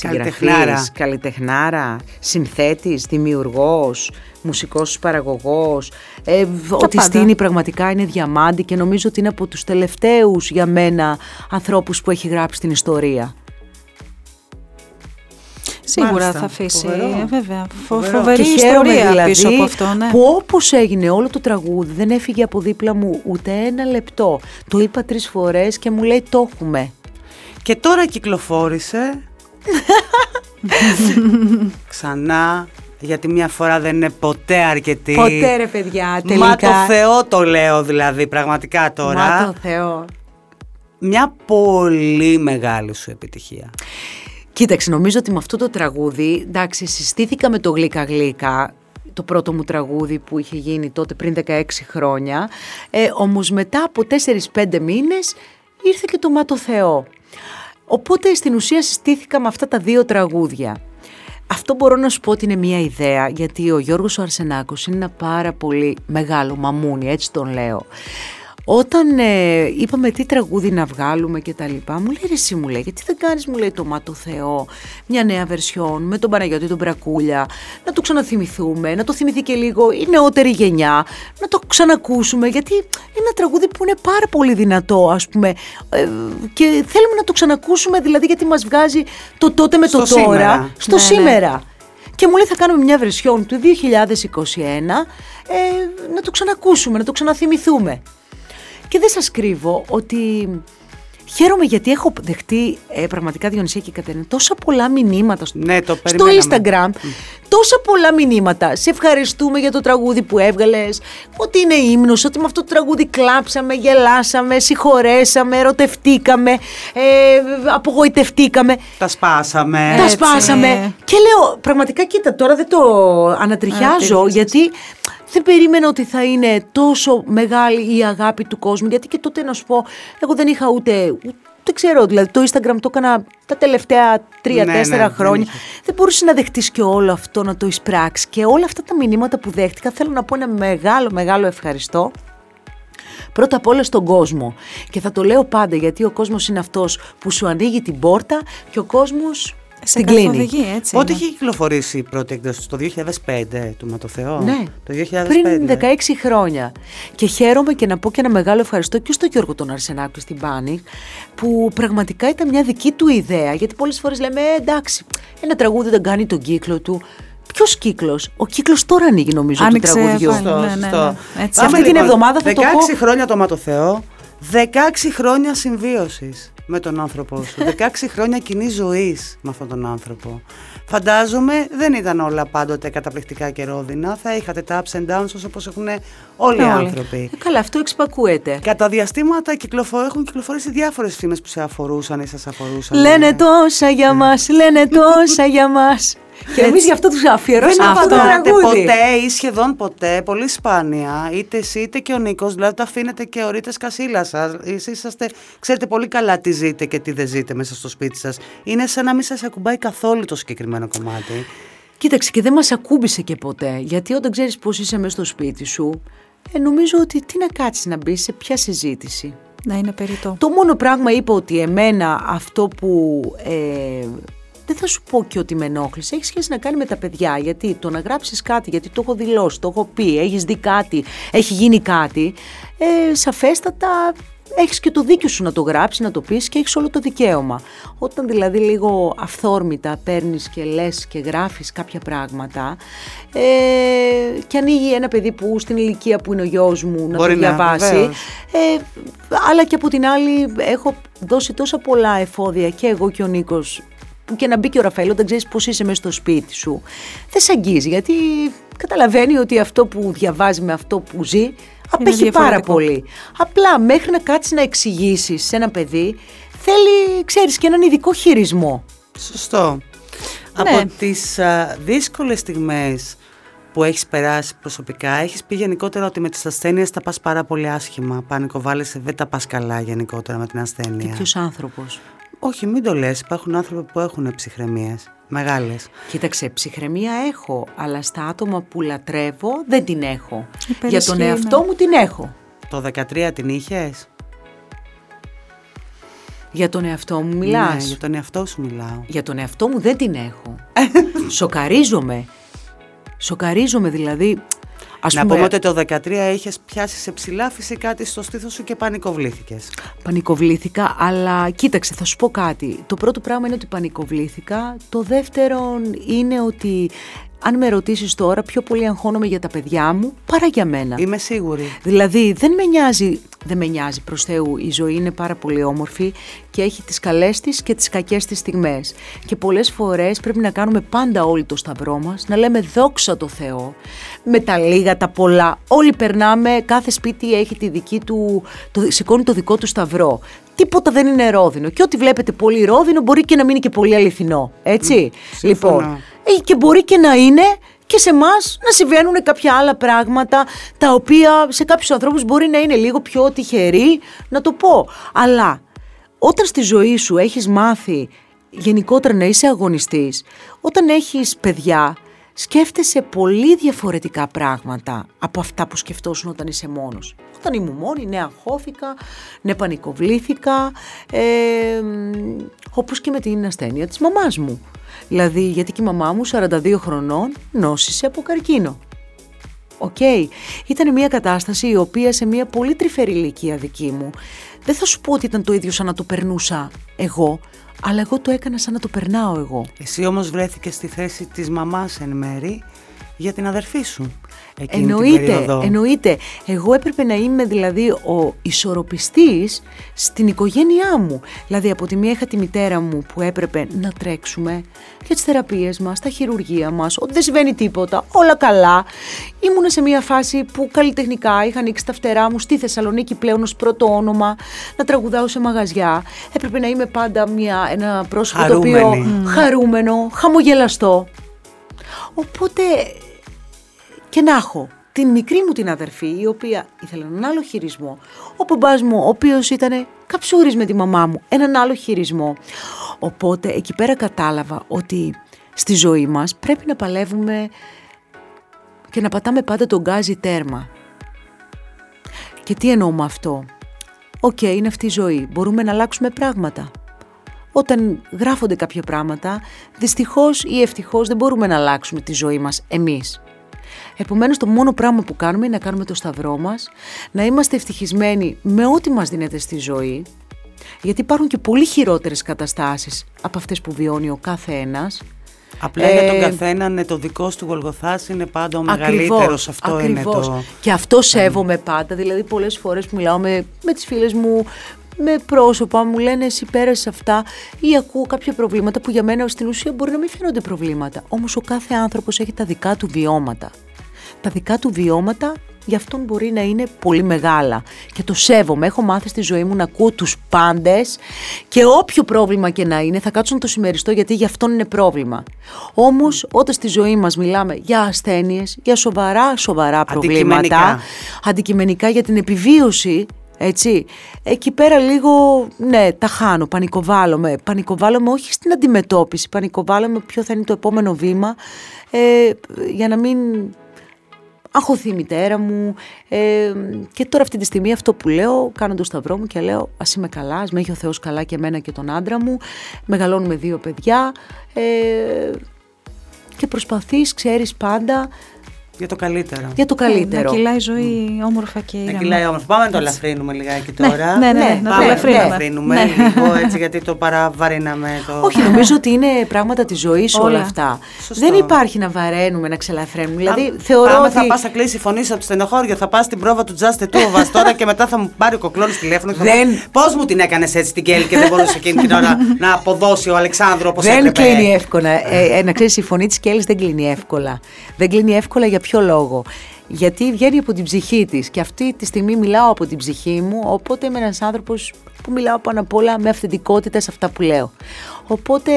Καλλιτεχνάρα. συγγραφής, καλλιτεχνάρα, συνθέτης, δημιουργός, μουσικός παραγωγός. Ε, ότι πάντα. στείνει πραγματικά είναι διαμάντη και νομίζω ότι είναι από τους τελευταίους για μένα ανθρώπους που έχει γράψει την ιστορία. Σίγουρα Μάλιστα. θα αφήσει. Φοβερό. ε, βέβαια. Φο- Φοβερό. Φοβερή και χαίρομαι ιστορία δηλαδή πίσω από αυτό, ναι. που όπως έγινε όλο το τραγούδι δεν έφυγε από δίπλα μου ούτε ένα λεπτό. Το είπα τρεις φορές και μου λέει το έχουμε. Και τώρα κυκλοφόρησε ξανά, γιατί μια φορά δεν είναι ποτέ αρκετή. Ποτέ ρε παιδιά τελικά. Μα το Θεό το λέω δηλαδή, πραγματικά τώρα. Μα το Θεό. Μια πολύ μεγάλη σου επιτυχία. Κοίταξε, νομίζω ότι με αυτό το τραγούδι, εντάξει, συστήθηκα με το Γλύκα Γλύκα, το πρώτο μου τραγούδι που είχε γίνει τότε πριν 16 χρόνια, ε, όμως μετά από 4-5 μήνες ήρθε και το Μα το Θεό. Οπότε στην ουσία συστήθηκα με αυτά τα δύο τραγούδια. Αυτό μπορώ να σου πω ότι είναι μια ιδέα, γιατί ο Γιώργος ο Αρσενάκος είναι ένα πάρα πολύ μεγάλο μαμούνι, έτσι τον λέω. Όταν ε, είπαμε τι τραγούδι να βγάλουμε και τα λοιπά, μου λέει ρε εσύ μου λέει, γιατί δεν κάνεις μου λέει το Μα το Θεό, μια νέα βερσιόν με τον Παναγιώτη τον Μπρακούλια, να το ξαναθυμηθούμε, να το θυμηθεί και λίγο η νεότερη γενιά, να το ξανακούσουμε, γιατί είναι ένα τραγούδι που είναι πάρα πολύ δυνατό ας πούμε ε, και θέλουμε να το ξανακούσουμε δηλαδή γιατί μας βγάζει το τότε με το Στο τώρα, σήμερα. στο Ναι, ναι. σήμερα. Και μου λέει θα κάνουμε μια βερσιόν του 2021 ε, να το ξανακούσουμε, να το ξαναθυμηθούμε. Και δεν σας κρύβω ότι χαίρομαι γιατί έχω δεχτεί ε, πραγματικά Διονυσία και Κατερίνα τόσα πολλά μηνύματα στο, Ναι, το στο περιμέναμε. Instagram. Τόσα πολλά μηνύματα. Σε ευχαριστούμε για το τραγούδι που έβγαλες, ότι είναι ύμνος, ότι με αυτό το τραγούδι κλάψαμε, γελάσαμε, συγχωρέσαμε, ερωτευτήκαμε, ε, απογοητευτήκαμε. Τα σπάσαμε. Τα Έτσι. σπάσαμε. Και λέω, πραγματικά κοίτα, τώρα δεν το ανατριχιάζω, Ανατριχιάζεις. γιατί δεν περίμενα ότι θα είναι τόσο μεγάλη η αγάπη του κόσμου. Γιατί και τότε να σου πω, εγώ δεν είχα ούτε. Δεν ξέρω, δηλαδή το Instagram το έκανα τα τελευταία Ναι, τρία-τέσσερα ναι, δεν χρόνια. είχε. Δεν μπορούσε να δεχτείς και όλο αυτό να το εισπράξεις. Και όλα αυτά τα μηνύματα που δέχτηκα, θέλω να πω ένα μεγάλο, μεγάλο ευχαριστώ. Πρώτα απ' όλα στον κόσμο. Και θα το λέω πάντα γιατί ο κόσμος είναι αυτός που σου ανοίγει την πόρτα και ο κόσμος Σε την κλείνει. καθοδηγεί, έτσι. Πότε είναι. είχε κυκλοφορήσει η πρώτη έκδοση, το 2005, του Μα το Θεός. Ναι, Το 2005. πριν 16 χρόνια. Και χαίρομαι και να πω και ένα μεγάλο ευχαριστώ και στον Γιώργο τον Αρσενάκη και στην Πάνη, που πραγματικά ήταν μια δική του ιδέα. Γιατί πολλές φορές λέμε, ε, εντάξει, ένα τραγούδι δεν κάνει τον κύκλο του. Ποιος κύκλος, Ο κύκλος τώρα ανοίγει νομίζω Άνοιξε του τραγουδιού. πάλι. Σωστό, Ναι, ναι, σωστό. ναι. Έτσι. Αυτή την εβδομάδα θα 16 το πω. χρόνια το Μα το Θεός, 16 χρόνια συμβίωσης με τον άνθρωπό σου, 16 χρόνια κοινή ζωής με αυτόν τον άνθρωπο. Φαντάζομαι δεν ήταν όλα πάντοτε καταπληκτικά και ρόδινα, θα είχατε τα ups and downs όπως έχουν όλοι οι Όλοι. άνθρωποι. Ε, καλά, αυτό εξυπακούεται. Κατά διαστήματα κυκλοφο... έχουν κυκλοφορήσει διάφορες φήμες που σε αφορούσαν ή σας αφορούσαν. Λένε τόσα για μας, λένε τόσα για μας. Και εμείς γι' αυτό τους Δεν αφιερώσαμε αυτό το απαντάτε τραγούδι. ποτέ ή σχεδόν ποτέ, πολύ σπάνια, είτε εσύ είτε και ο Νίκος, δηλαδή τα αφήνετε και ορίτε σκασίλα σας. Εσείς είσαστε, ξέρετε πολύ καλά τις ζείτε και τι δεν ζείτε μέσα στο σπίτι σας. Είναι σαν να μην σας ακουμπάει καθόλου το συγκεκριμένο κομμάτι. Κοίταξε και δεν μας ακούμπησε και ποτέ. Γιατί όταν ξέρεις πώς είσαι μέσα στο σπίτι σου, ε, νομίζω ότι τι να κάτσεις να μπεις σε ποια συζήτηση. Να είναι περιττό. Το μόνο πράγμα είπα ότι εμένα αυτό που ε, δεν θα σου πω και ότι με ενόχλησε, έχει σχέση να κάνει με τα παιδιά. Γιατί το να γράψεις κάτι, γιατί το έχω δηλώσει, το έχω πει, έχεις δει κάτι, έχει γίνει κάτι, ε, σαφέστατα έχεις και το δίκιο σου να το γράψεις, να το πεις και έχεις όλο το δικαίωμα. Όταν δηλαδή λίγο αυθόρμητα παίρνεις και λες και γράφεις κάποια πράγματα ε, και ανοίγει ένα παιδί που στην ηλικία που είναι ο γιος μου να Μπορεί το να, διαβάσει, βεβαίως. ε, αλλά και από την άλλη έχω δώσει τόσα πολλά εφόδια και εγώ και ο Νίκος που και να μπει και ο Ραφαήλ όταν ξέρεις πώς είσαι μέσα στο σπίτι σου δεν σε αγγίζει γιατί καταλαβαίνει ότι αυτό που διαβάζει με αυτό που ζει απέχει πάρα διαφορετικό. πολύ. Απλά μέχρι να κάτσεις να εξηγήσεις σε ένα παιδί θέλει ξέρεις και έναν ειδικό χειρισμό. Σωστό. Ναι. Από τις α, δύσκολες στιγμές που έχεις περάσει προσωπικά, έχεις πει γενικότερα ότι με τις ασθένειες τα πας πάρα πολύ άσχημα. Πανικοβάλλεσαι, δεν τα πας καλά γενικότερα με την ασθένεια. Ποιος άνθρωπος. Όχι, μην το λες. Υπάρχουν άνθρωποι που έχουν ψυχραιμίες. Μεγάλες. Κοίταξε, ψυχραιμία έχω, αλλά στα άτομα που λατρεύω δεν την έχω. Για Υπερισχύει, τον εαυτό ναι. μου την έχω. Το 13 την είχες; Για τον εαυτό μου μιλάς; Ναι, για τον εαυτό σου μιλάω. Για τον εαυτό μου δεν την έχω. Σοκαρίζομαι. Σοκαρίζομαι δηλαδή. Ας να πούμε, πούμε ότι το 13 είχες πιάσει σε ψηλά φυσικά κάτι στο στήθος σου και πανικοβλήθηκες. Πανικοβλήθηκα, αλλά κοίταξε, θα σου πω κάτι. Το πρώτο πράγμα είναι ότι πανικοβλήθηκα. Το δεύτερο είναι ότι αν με ρωτήσεις τώρα, πιο πολύ αγχώνομαι για τα παιδιά μου παρά για μένα. Είμαι σίγουρη. Δηλαδή δεν με νοιάζει, δεν με νοιάζει προς Θεού, η ζωή είναι πάρα πολύ όμορφη και έχει τις καλές της και τις κακές της στιγμές. Και πολλές φορές πρέπει να κάνουμε πάντα όλοι το σταυρό μας, να λέμε δόξα το Θεό, με τα λίγα, τα πολλά. Όλοι περνάμε, κάθε σπίτι έχει τη δική του, το, σηκώνει το δικό του σταυρό. Τίποτα δεν είναι ρόδινο και ό,τι βλέπετε πολύ ρόδινο μπορεί και να μην είναι και πολύ αληθινό, έτσι. συμφωνώ. λοιπόν, ε, και μπορεί και να είναι και σε εμάς να συμβαίνουν κάποια άλλα πράγματα τα οποία σε κάποιους ανθρώπους μπορεί να είναι λίγο πιο τυχεροί, να το πω. Αλλά όταν στη ζωή σου έχεις μάθει γενικότερα να είσαι αγωνιστής, όταν έχεις παιδιά, σκέφτεσαι πολύ διαφορετικά πράγματα από αυτά που σκεφτόσουν όταν είσαι μόνος. Όταν ήμουν μόνη, ναι, αγχώθηκα, ναι, πανικοβλήθηκα, ε, όπως και με την ασθένεια της μαμάς μου. Δηλαδή, γιατί και η μαμά μου, 42 χρονών, νόσησε από καρκίνο. Οκ. Ήταν μια κατάσταση η οποία σε μια πολύ τρυφερή ηλικία δική μου, δεν θα σου πω ότι ήταν το ίδιο σαν να το περνούσα εγώ, αλλά εγώ το έκανα σαν να το περνάω εγώ. Εσύ όμως βρέθηκες στη θέση της μαμάς εν μέρει για την αδερφή σου. Εκείνη την Εννοείται, περίοδο. εννοείται. Εγώ έπρεπε να είμαι δηλαδή ο ισορροπιστής στην οικογένειά μου. Δηλαδή από τη μία είχα τη μητέρα μου που έπρεπε να τρέξουμε για τις θεραπείες μας, τα χειρουργία μας, ότι δεν συμβαίνει τίποτα, όλα καλά. Ήμουν σε μια φάση που καλλιτεχνικά είχα ανοίξει τα φτερά μου στη Θεσσαλονίκη πλέον ως πρώτο όνομα, να τραγουδάω σε μαγαζιά. Έπρεπε να είμαι πάντα μια, ένα πρόσωπο το οποίο Χαρούμενη. χαρούμενο, χαμογελαστό. Οπότε και να έχω την μικρή μου την αδερφή, η οποία ήθελε έναν άλλο χειρισμό. Ο μπαμπάς μου, ο οποίος ήταν καψούρης με τη μαμά μου, έναν άλλο χειρισμό. Οπότε εκεί πέρα κατάλαβα ότι στη ζωή μας πρέπει να παλεύουμε και να πατάμε πάντα το γκάζι τέρμα. Και τι εννοώ με αυτό; Οκ, είναι αυτή η ζωή. Μπορούμε να αλλάξουμε πράγματα. Όταν γράφονται κάποια πράγματα, δυστυχώς ή ευτυχώς δεν μπορούμε να αλλάξουμε τη ζωή μας εμείς. Επομένως το μόνο πράγμα που κάνουμε είναι να κάνουμε το σταυρό μας, να είμαστε ευτυχισμένοι με ό,τι μας δίνεται στη ζωή, γιατί υπάρχουν και πολύ χειρότερες καταστάσεις από αυτές που βιώνει ο κάθε ένας. Απλά για τον Ε, καθένα ναι, το δικό του Γολγοθάς είναι πάντα ο Ακριβώς, μεγαλύτερος. Αυτό ακριβώς. είναι το... Και αυτό σέβομαι πάντα. Δηλαδή, πολλές φορές που μιλάω με, με τις φίλες μου, με πρόσωπα, μου λένε εσύ πέρασες αυτά ή ακούω κάποια προβλήματα που για μένα στην ουσία μπορεί να μην φαίνονται προβλήματα. Όμως ο κάθε άνθρωπος έχει τα δικά του βιώματα. Τα δικά του βιώματα για αυτόν μπορεί να είναι πολύ μεγάλα και το σέβομαι. Έχω μάθει στη ζωή μου να ακούω τους πάντες και όποιο πρόβλημα και να είναι θα κάτσω να το συμμεριστώ γιατί για αυτόν είναι πρόβλημα. Όμως όταν στη ζωή μας μιλάμε για ασθένειες, για σοβαρά σοβαρά προβλήματα, Αντικειμενικά. αντικειμενικά για την επιβίωση, έτσι, εκεί πέρα λίγο, ναι, τα χάνω, πανικοβάλλομαι. Πανικοβάλλομαι όχι στην αντιμετώπιση, πανικοβάλλομαι ποιο θα είναι το επόμενο βήμα, ε, για να μην αγχωθεί η μητέρα μου. Ε, και τώρα αυτή τη στιγμή αυτό που λέω, κάνω το σταυρό μου και λέω ας είμαι καλά, ας με έχει ο Θεός καλά και εμένα και τον άντρα μου. Μεγαλώνουμε δύο παιδιά ε, και προσπαθείς, ξέρεις πάντα Για το καλύτερο. για το καλύτερο. Να κυλάει η ζωή όμορφα και Να ήρεμα. κυλάει όμως. Πάμε να το ελαφρύνουμε λιγάκι τώρα. ναι, ναι, Ναι, να το Πάμε να το ελαφρύνουμε. ελαφρύνουμε Ναι. λίγο έτσι γιατί το παραβαρύναμε. Το... Όχι, νομίζω ότι είναι πράγματα της ζωής όλα. Όλα. αυτά. Σωστό. Δεν υπάρχει να βαραίνουμε, να ξελαφραίνουμε. Δηλαδή, Πάμε- θεωρώ πάμε, ότι. θα πας, θα κλείσει η φωνή σου από το στενοχώριο, θα πας στην πρόβα του Just Two of Us τώρα και μετά θα μου πάρει ο κοκλώνης τηλέφωνο και θα Δεν- μου πει, Πώς μου την έκανες έτσι την Κέλλη και δεν μπορούσε εκείνη την ώρα να αποδώσει ο Αλεξάνδρου όπως δεν έπρεπε. κλείνει εύκολα. Ε, ε, να ξέρεις, η φωνή της Κέλλης δεν κλείνει εύκολα. Δεν κλείνει εύκολα για ποιο λόγο. Γιατί βγαίνει από την ψυχή της. Και αυτή τη στιγμή μιλάω από την ψυχή μου. Οπότε είμαι ένας άνθρωπος που μιλάω πάνω απ' όλα με αυθεντικότητα σε αυτά που λέω. Οπότε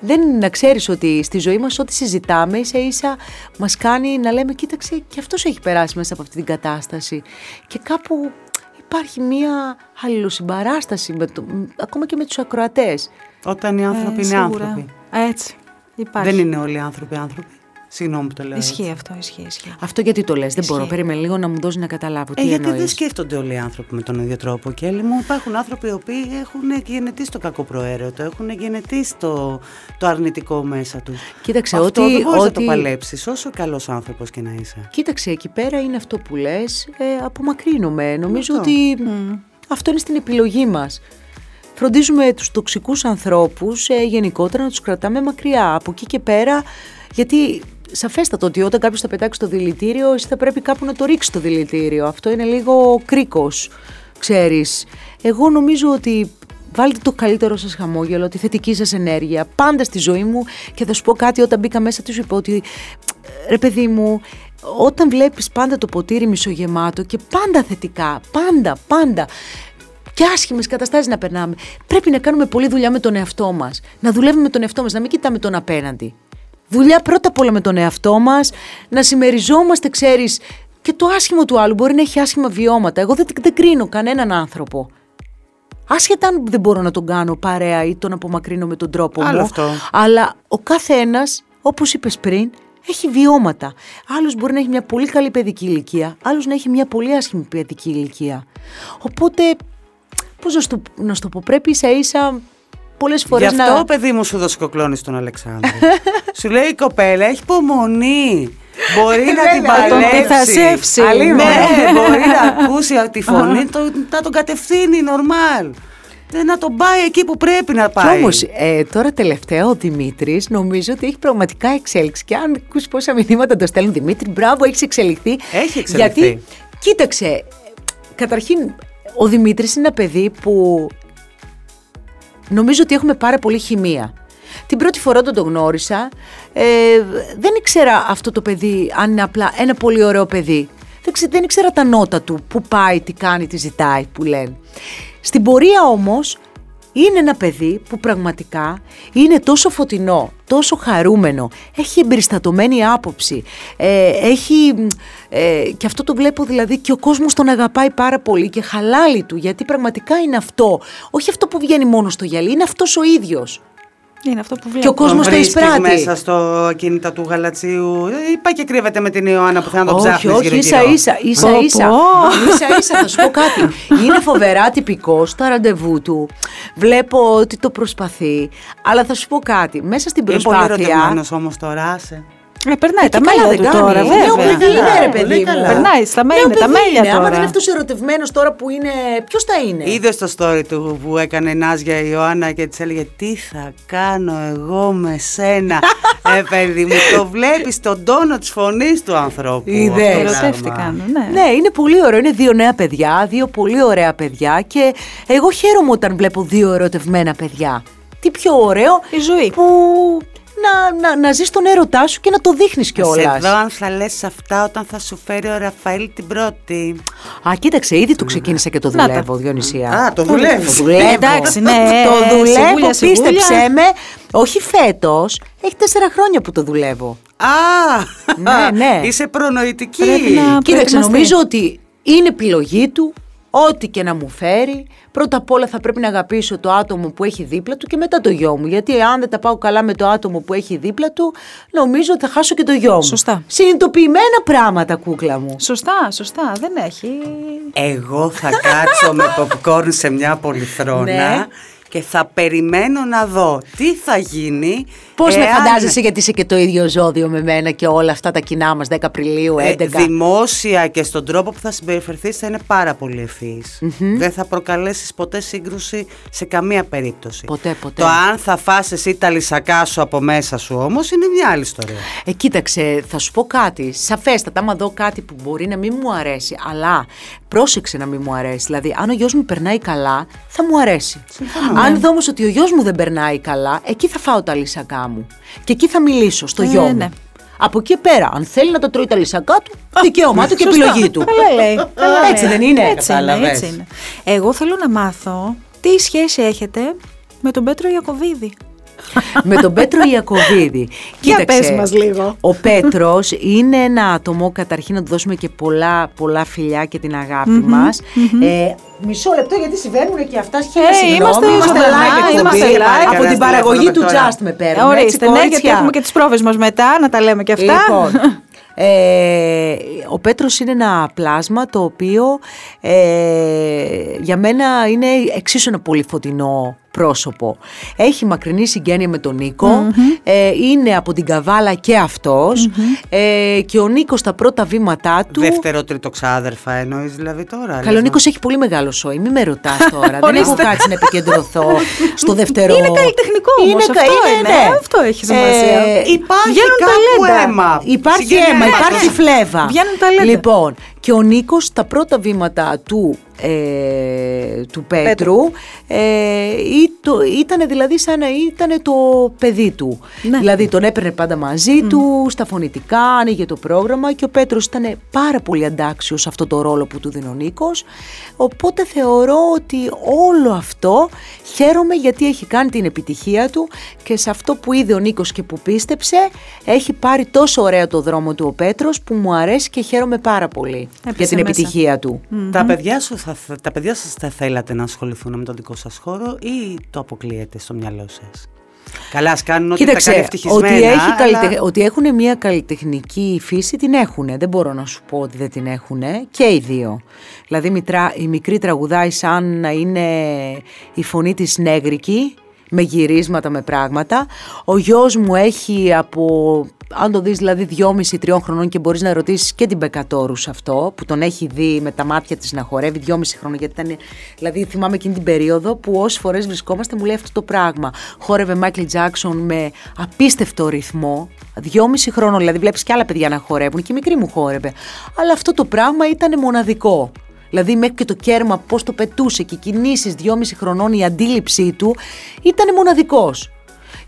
δεν να ξέρεις ότι στη ζωή μας ό,τι συζητάμε ίσα ίσα μας κάνει να λέμε κοίταξε και αυτός έχει περάσει μέσα από αυτή την κατάσταση και κάπου υπάρχει μία αλληλοσυμπαράσταση με το, ακόμα και με τους ακροατές. Όταν οι άνθρωποι Ε, είναι σίγουρα. άνθρωποι. Έτσι. Υπάρχει. Δεν είναι όλοι οι άνθρωποι άνθρωποι. Συγγνώμη που το λέω. Ισχύει αυτό, ισχύει. ισχύει. Αυτό γιατί το λες, δεν Ισχύει. μπορώ. Περίμενε λίγο να μου δώσεις να καταλάβω. Ε, τι γιατί δεν εννοείς. σκέφτονται όλοι οι άνθρωποι με τον ίδιο τρόπο. Και μου υπάρχουν άνθρωποι οι οποίοι έχουν γενετήσει το κακό προαίρετο, έχουν γενετήσει το, το αρνητικό μέσα τους. Κοίταξε, Αυτό ότι- δεν μπορείς να το ότι- παλέψεις, όσο καλός άνθρωπος και να είσαι. Κοίταξε, εκεί πέρα είναι αυτό που λες, ε, απομακρύνομαι. Νομίζω Αυτό. ότι αυτό είναι στην επιλογή μας. Φροντίζουμε τους τοξικούς ανθρώπους ε, γενικότερα να τους κρατάμε μακριά. Από εκεί και πέρα, γιατί σαφέστατο ότι όταν κάποιος θα πετάξει το δηλητήριο, εσύ θα πρέπει κάπου να το ρίξεις το δηλητήριο. Αυτό είναι λίγο κρίκος, ξέρεις. Εγώ νομίζω ότι Βάλτε το καλύτερο σας χαμόγελο, τη θετική σας ενέργεια, πάντα στη ζωή μου και θα σου πω κάτι όταν μπήκα μέσα του είπα ότι ρε παιδί μου, όταν βλέπεις πάντα το ποτήρι μισογεμάτο και πάντα θετικά, πάντα, πάντα, και άσχημες καταστάσεις να περνάμε. Πρέπει να κάνουμε πολλή δουλειά με τον εαυτό μας. Να δουλεύουμε με τον εαυτό μας, να μην κοιτάμε τον απέναντι. Δουλειά πρώτα απ' όλα με τον εαυτό μας, να συμμεριζόμαστε, ξέρεις, και το άσχημο του άλλου. Μπορεί να έχει άσχημα βιώματα. Εγώ δεν, δεν κρίνω κανέναν άνθρωπο. Άσχετα αν δεν μπορώ να τον κάνω παρέα ή τον απομακρύνω με τον τρόπο Άλλο μου. αυτό. Αλλά ο κάθε ένα, όπως είπες πριν, έχει βιώματα. Άλλος μπορεί να έχει μια πολύ καλή παιδική ηλικία, άλλος να έχει μια πολύ άσχημη παιδική ηλικία. Οπότε, πώς να, σου το- να σου το πω, πρέπει ίσα ίσα πολλές Γι' φορέ αυτό, να. παιδί μου, σου δώσει κοκλώνεις τον Αλεξάνδρου. σου λέει η κοπέλα, έχει υπομονή. Μπορεί να την Βέβαια, τον παλέψει. πειθασεύσει. Ναι, Ναι. μπορεί να ακούσει τη φωνή, το, να τον κατευθύνει νορμάλ. Δεν να τον πάει εκεί που πρέπει να Κι πάει. όμως, ε, τώρα τελευταία ο Δημήτρης νομίζω ότι έχει πραγματικά εξέλιξη. Και αν ακούσει πόσα μηνύματα το στέλνουν Δημήτρη, μπράβο, έχεις εξελιχθεί. Έχει εξελιχθεί. Γιατί, κοίταξε, καταρχήν, ο Δημήτρης είναι ένα παιδί που νομίζω ότι έχουμε πάρα πολύ χημεία. Την πρώτη φορά όταν το γνώρισα, ε, δεν ήξερα αυτό το παιδί αν είναι απλά ένα πολύ ωραίο παιδί. Δεν, ξε- δεν ήξερα τα νότα του, που πάει, τι κάνει, τι ζητάει, που λένε. Στην πορεία όμως είναι ένα παιδί που πραγματικά είναι τόσο φωτεινό, τόσο χαρούμενο, έχει εμπεριστατωμένη άποψη, ε, έχει, μ, ε, και αυτό το βλέπω δηλαδή και ο κόσμος τον αγαπάει πάρα πολύ και χαλάλη του, γιατί πραγματικά είναι αυτό, όχι αυτό που βγαίνει μόνος στο γυαλί, είναι αυτός ο ίδιος. Είναι αυτό που Και ο βλέπω. κόσμος Τον το βρίσκεις εισπράττει. μέσα στο ακίνητα του γαλατσίου. Ε, Είπα και κρύβεται με την Ιωάννα που θα να τον όχι, ψάχνεις όχι, γύρω ίσα γύρω. ίσα, ίσα Πω, ίσα, πω. ίσα ίσα, θα σου πω κάτι. Είναι φοβερά τυπικό στα ραντεβού του. Βλέπω ότι το προσπαθεί. Αλλά θα σου πω κάτι. Μέσα στην Είναι πολύ προσπάθεια. ερωτευμένος όμως τώρα, άσε. Ε, περνάει τα Και καλά μέλια δεν του κάνει. τώρα, Νέο βέβαια. παιδί είναι, ρε Πολύ παιδί μου. καλά. Περνάει στα Νέο μέλια, τα παιδί μέλια είναι. Άμα τώρα. δεν είναι αυτός ερωτευμένος τώρα που είναι. Ποιος θα είναι; Είδες το story του που έκανε η Νάζια η Ιωάννα και της έλεγε Τι θα κάνω εγώ με σένα. ε, παιδί μου, το βλέπεις τον τόνο της φωνής του ανθρώπου. Είδες. αυτό το Ερωτεύτηκαν, πράγμα. ναι. Ναι, είναι πολύ ωραίο. Είναι δύο νέα παιδιά, δύο πολύ ωραία παιδιά και εγώ χαίρομαι όταν βλέπω δύο ερωτευμένα παιδιά. Τι πιο ωραίο Η ζωή. που να, να, να ζεις τον έρωτά σου και να το δείχνεις Σε κιόλας. δω αν θα λες αυτά όταν θα σου φέρει ο Ραφαήλ την πρώτη. Α, κοίταξε, ήδη το ξεκίνησα και το Να τα. δουλεύω, Διονυσία. Α, το δουλεύεις. Το δουλεύω. Εντάξει, ναι, Το δουλεύω, σιγούλια, σιγούλια. πίστεψέ με. Όχι φέτος, έχει τέσσερα χρόνια που το δουλεύω. Α, Ναι, ναι. είσαι προνοητική. Πρέπει να- Κοίταξε, προετοιμαστεί. νομίζω ότι είναι επιλογή του, ό,τι και να μου φέρει. Πρώτα απ' όλα θα πρέπει να αγαπήσω το άτομο που έχει δίπλα του και μετά το γιο μου. Γιατί αν δεν τα πάω καλά με το άτομο που έχει δίπλα του, νομίζω ότι θα χάσω και το γιο μου. Σωστά. Συνειδητοποιημένα πράγματα, κούκλα μου. Σωστά, σωστά. Δεν έχει. Εγώ θα κάτσω με popcorn σε μια πολυθρόνα Ναι. και θα περιμένω να δω τι θα γίνει. Πώς με εάν- φαντάζεσαι, γιατί είσαι και το ίδιο ζώδιο με μένα και όλα αυτά τα κοινά μας 10 Απριλίου, 11. Ε, δημόσια και στον τρόπο που θα συμπεριφερθείς θα είναι πάρα πολύ ευφυής. Δεν θα προκαλέσεις ποτέ σύγκρουση σε καμία περίπτωση. Ποτέ, ποτέ. Το αν θα φας εσύ τα λυσακά σου από μέσα σου όμως είναι μια άλλη ιστορία. Ε, κοίταξε, θα σου πω κάτι. Σαφέστατα, άμα δω κάτι που μπορεί να μην μου αρέσει, αλλά πρόσεξε να μην μου αρέσει. Δηλαδή, αν ο γιος μου περνάει καλά, θα μου αρέσει. Αν δω όμως ότι ο γιος μου δεν περνάει καλά, εκεί θα φάω τα λυσακά μου. Και εκεί θα μιλήσω στο Ε, γιο μου. ναι. Από εκεί πέρα, αν θέλει να τα τρώει τα λυσακά του, δικαίωμά του και Σωστά. επιλογή του. Καλά λέει. καλά Έτσι λέει. δεν είναι; Έτσι είναι, Κατάλαβες. έτσι είναι. Εγώ θέλω να μάθω τι σχέση έχετε με τον Πέτρο Ιακωβίδη. Με τον Πέτρο Ιακωβίδη. Για πες μας λίγο. Ο Πέτρος είναι ένα άτομο, καταρχήν να του δώσουμε και πολλά, πολλά φιλιά και την αγάπη μας. Ε, μισό λεπτό γιατί συμβαίνουν και αυτά χίλια Ε, συγγνώμη. είμαστε live ζωντανά, εκπομπή. είμαστε live. Από την Κανένας παραγωγή του τηλέφωνο Just με παίρνουν. Ε, Ορίστε, έτσι, ναι, γιατί κορίτσια. έχουμε και τις πρόβες μας μετά, να τα λέμε και αυτά. Λοιπόν, ε, ο Πέτρος είναι ένα πλάσμα το οποίο ε, για μένα είναι εξίσου ένα πολύ φωτεινό πρόσωπο. Έχει μακρινή συγγένεια με τον νικο ε, είναι από την Καβάλα και αυτος ε, και ο Νίκος στα πρώτα βήματά του... Δεύτερο, τρίτο ξάδερφα εννοείς δηλαδή τώρα. Καλός, ο λες, Νίκος έχει πολύ μεγάλο σόι, μην με ρωτάς τώρα. Δεν έχω Ορίστε. κάτσει να επικεντρωθώ στο δεύτερο. Είναι καλλιτεχνικό όμως, κα- αυτό είναι, αυτό έχει σημασία. Υπάρχει Βγαίνουν κάπου ταλέντα. αίμα. Υπάρχει Συγγενειακά. αίμα, υπάρχει φλέβα. Βγαίνουν ταλέντα. Λοιπόν, και ο Νίκος στα πρώτα βήματα του, ε, του Πέτρου ε, ήταν δηλαδή σαν να ήταν το παιδί του. Ναι. Δηλαδή τον έπαιρνε πάντα μαζί του, στα φωνητικά, άνοιγε το πρόγραμμα και ο Πέτρος ήταν πάρα πολύ αντάξιος σε αυτό το ρόλο που του δίνει ο Νίκος. Οπότε θεωρώ ότι όλο αυτό χαίρομαι γιατί έχει κάνει την επιτυχία του και σε αυτό που είδε ο Νίκος και που πίστεψε έχει πάρει τόσο ωραία το δρόμο του ο Πέτρος που μου αρέσει και χαίρομαι πάρα πολύ Έπεσε για την μέσα. επιτυχία του. Τα παιδιά, σου θα, θα- τα παιδιά σας θα θέλατε να ασχοληθούν με τον δικό σας χώρο ή το αποκλείετε στο μυαλό σας; Καλά, ας κάνουν ό,τι τα κάνει Κοίταξε, ευτυχισμένα. ότι, έχει αλλά- καλλιτεχ- ότι έχουν μια καλλιτεχνική φύση την έχουν. Δεν μπορώ να σου πω ότι δεν την έχουν. Και οι δύο. Δηλαδή μητρά- η μικρή τραγουδάει σαν να είναι η φωνή της νέγρικη, με γυρίσματα, με πράγματα. Ο γιος μου έχει από, αν το δεις δηλαδή δυόμιση, τριών χρονών και μπορείς να ρωτήσεις και την Μπεκατόρου σε αυτό, που τον έχει δει με τα μάτια της να χορεύει δυόμιση χρονών, γιατί ήταν, δηλαδή θυμάμαι εκείνη την περίοδο που όσες φορές βρισκόμαστε μου λέει αυτό το πράγμα. Χόρευε Μάικλ Τζάξον με απίστευτο ρυθμό, δυόμιση χρονών, δηλαδή βλέπεις και άλλα παιδιά να χορεύουν και η μικρή μου χόρευε. Αλλά αυτό το πράγμα ήταν μοναδικό. Δηλαδή μέχρι και το κέρμα πώς το πετούσε και οι κινήσεις δυόμιση χρονών η αντίληψή του ήταν μοναδικός.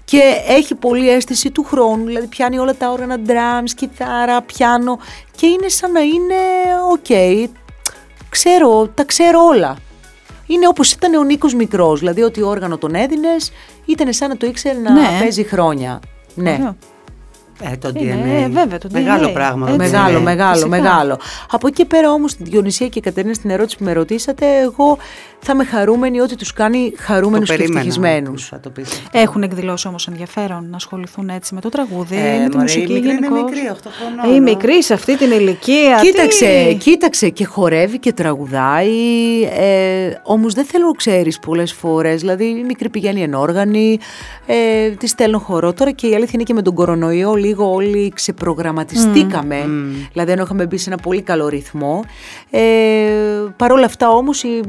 Και έχει πολύ αίσθηση του χρόνου, δηλαδή πιάνει όλα τα όργανα drums, κιθάρα, πιάνο και είναι σαν να είναι οκ, ξέρω, τα ξέρω όλα. Είναι όπως ήταν ο Νίκος μικρός, δηλαδή ό,τι όργανο του έδινες ήταν σαν να το ήξερε να Ναι. παίζει χρόνια. Ναι. Ωραίο. Ε, το Είναι, DNA. ε, βέβαια, το Μεγάλο DNA. πράγμα. το Έτσι. Μεγάλο, DNA. μεγάλο, Φυσικά. μεγάλο. Από εκεί πέρα όμως, Διονυσία και Κατερίνα, στην ερώτηση που με ρωτήσατε, εγώ θα είμαι χαρούμενη ότι τους κάνει Το χαρούμενους και περίμενα ευτυχισμένους. που θα το πεις. Έχουν εκδηλώσει όμως ενδιαφέρον να ασχοληθούν έτσι με το τραγούδι, Ε, με τη μωρέ, μουσική η μικρή είναι γενικώς. μικρή, 8 χρονών, Η ε. μικρή σε αυτή την ηλικία. Κοίταξε, τι- κοίταξε και χορεύει και τραγουδάει, ε, όμως δεν θέλω ξέρεις πολλές φορές, δηλαδή η μικρή πηγαίνει ενόργανη, ε, τη στέλνω χορό τώρα και η αλήθεια είναι και με τον κορονοϊό λίγο όλοι ξεπρογραμματιστήκαμε, δηλαδή ενώ είχαμε μπει σε ένα πολύ καλό ρυθμό. Ε, Παρ' όλα αυτά όμως η,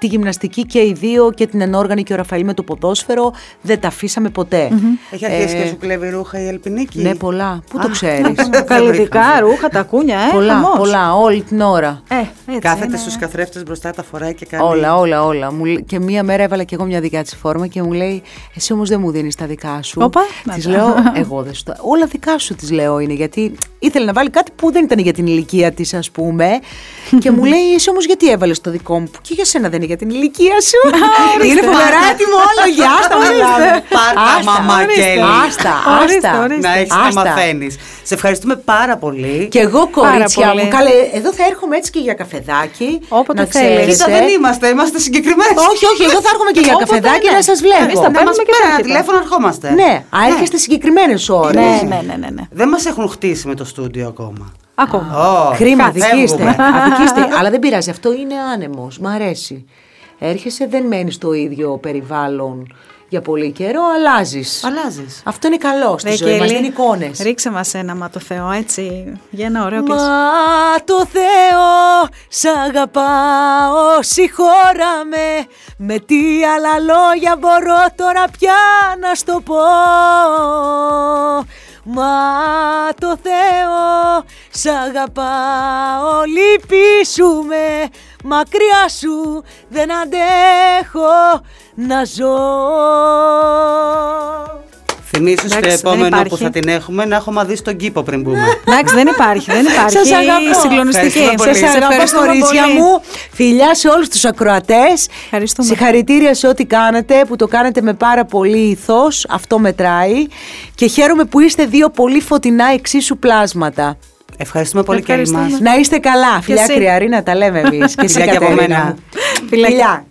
τη γυμναστική και οι δύο και την ενόργανη και ο Ραφαήλ με το ποδόσφαιρο δεν τα αφήσαμε ποτέ. Έχει αρχίσει Ε, και σου κλέβει ρούχα η Ελπινίκη. Ναι, πολλά. Πού το Α, ξέρεις; Καλλιτικά, ρούχα, τα κούνια, ε, πολλά, χαμός. πολλά, όλη την ώρα. Ε, έτσι Κάθεται είναι. στους καθρέφτες μπροστά, τα φοράει και κάνει. Όλα, όλα, όλα. Μου λέ- και μία μέρα έβαλα και εγώ μια δικά της φόρμα και μου λέει: Εσύ όμως δεν μου δίνεις τα δικά σου. Όπα, Της να τα. λέω: Εγώ δεν σου τα. Όλα δικά σου της λέω είναι. Γιατί ήθελε να βάλει κάτι που δεν ήταν για την ηλικία της, ας πούμε. και μου λέει: Εσύ όμως γιατί έβαλες το δικό μου, που και για σένα δεν είναι για την ηλικία σου; είναι φοβερά ετοιμόλογη. Άστα, μιλάμε. Πάρτα, Άστα, μαμά ορίστε. Κέλλη. Άστα, Ορίστε, άστα. ορίστε. Να έχεις να Άστα. μαθαίνεις. Σε ευχαριστούμε πάρα πολύ. Και εγώ κορίτσια πολύ. μου, καλέ, εδώ θα έρχομαι έτσι και για καφεδάκι. Όποτε να θέλεις. ξέρεις, Κοίτα, ε. δεν είμαστε, είμαστε συγκεκριμένοι. Όχι, όχι, εγώ θα έρχομαι και για Όποτε, καφεδάκι ναι. να σας βλέπω. Εμείς θα Να παίρνουμε μας και πέρα ένα έρχεται. τηλέφωνο, ερχόμαστε. Ναι, α, έρχεστε συγκεκριμένες ώρες. Ναι, ναι, ναι, ναι, ναι. Δεν μας έχουν χτίσει με το στούντιο ακόμα. Ακόμα. Ω, Κρίμα, φεύγουμε. αδικήστε. αδικήστε. Αλλά δεν πειράζει, αυτό είναι άνεμος. Μ' αρέσει. Έρχεσαι, δεν μένεις στο ίδιο περιβάλλον για πολύ καιρό, αλλάζεις. Αλλάζεις. Αυτό είναι καλό στη Ρε, ζωή μας, Κέλλη, δεν είναι εικόνες. Ρίξε μας ένα μα το Θεό έτσι για ένα ωραίο κλείσιμο. Μα το Θεό σ' αγαπάω, συγχώρα με Με τι άλλα λόγια μπορώ τώρα πια να στο πω Μα το Θεό σ' αγαπάω, λυπήσουμε Μακριά σου δεν αντέχω να ζω Θυμήσου στο Εντάξει, δεν επόμενο που υπάρχει. θα την έχουμε να έχουμε δει στον κήπο πριν μπούμε. Εντάξει, δεν υπάρχει, δεν υπάρχει. Σας αγαπώ. Συγκλονιστική. Ευχαριστούμε πολύ. Σας Σε αγαπώ ευχαριστούμε κορίτσια πολύ. μου. Φιλιά σε όλους τους ακροατές. Ευχαριστούμε. Συγχαρητήρια σε ό,τι κάνετε, που το κάνετε με πάρα πολύ ηθός. Αυτό μετράει. Και χαίρομαι που είστε δύο πολύ φωτεινά εξίσου πλάσματα. Ευχαριστούμε πολύ και Ευχαριστούμε. εμάς. Να είστε καλά. Φιλιά εσύ. κρυαρή να τα λέμε εμείς. και εσύ Φιλιά και από Κατερίνα μένα. μου. Φιλάκια. Φιλιά.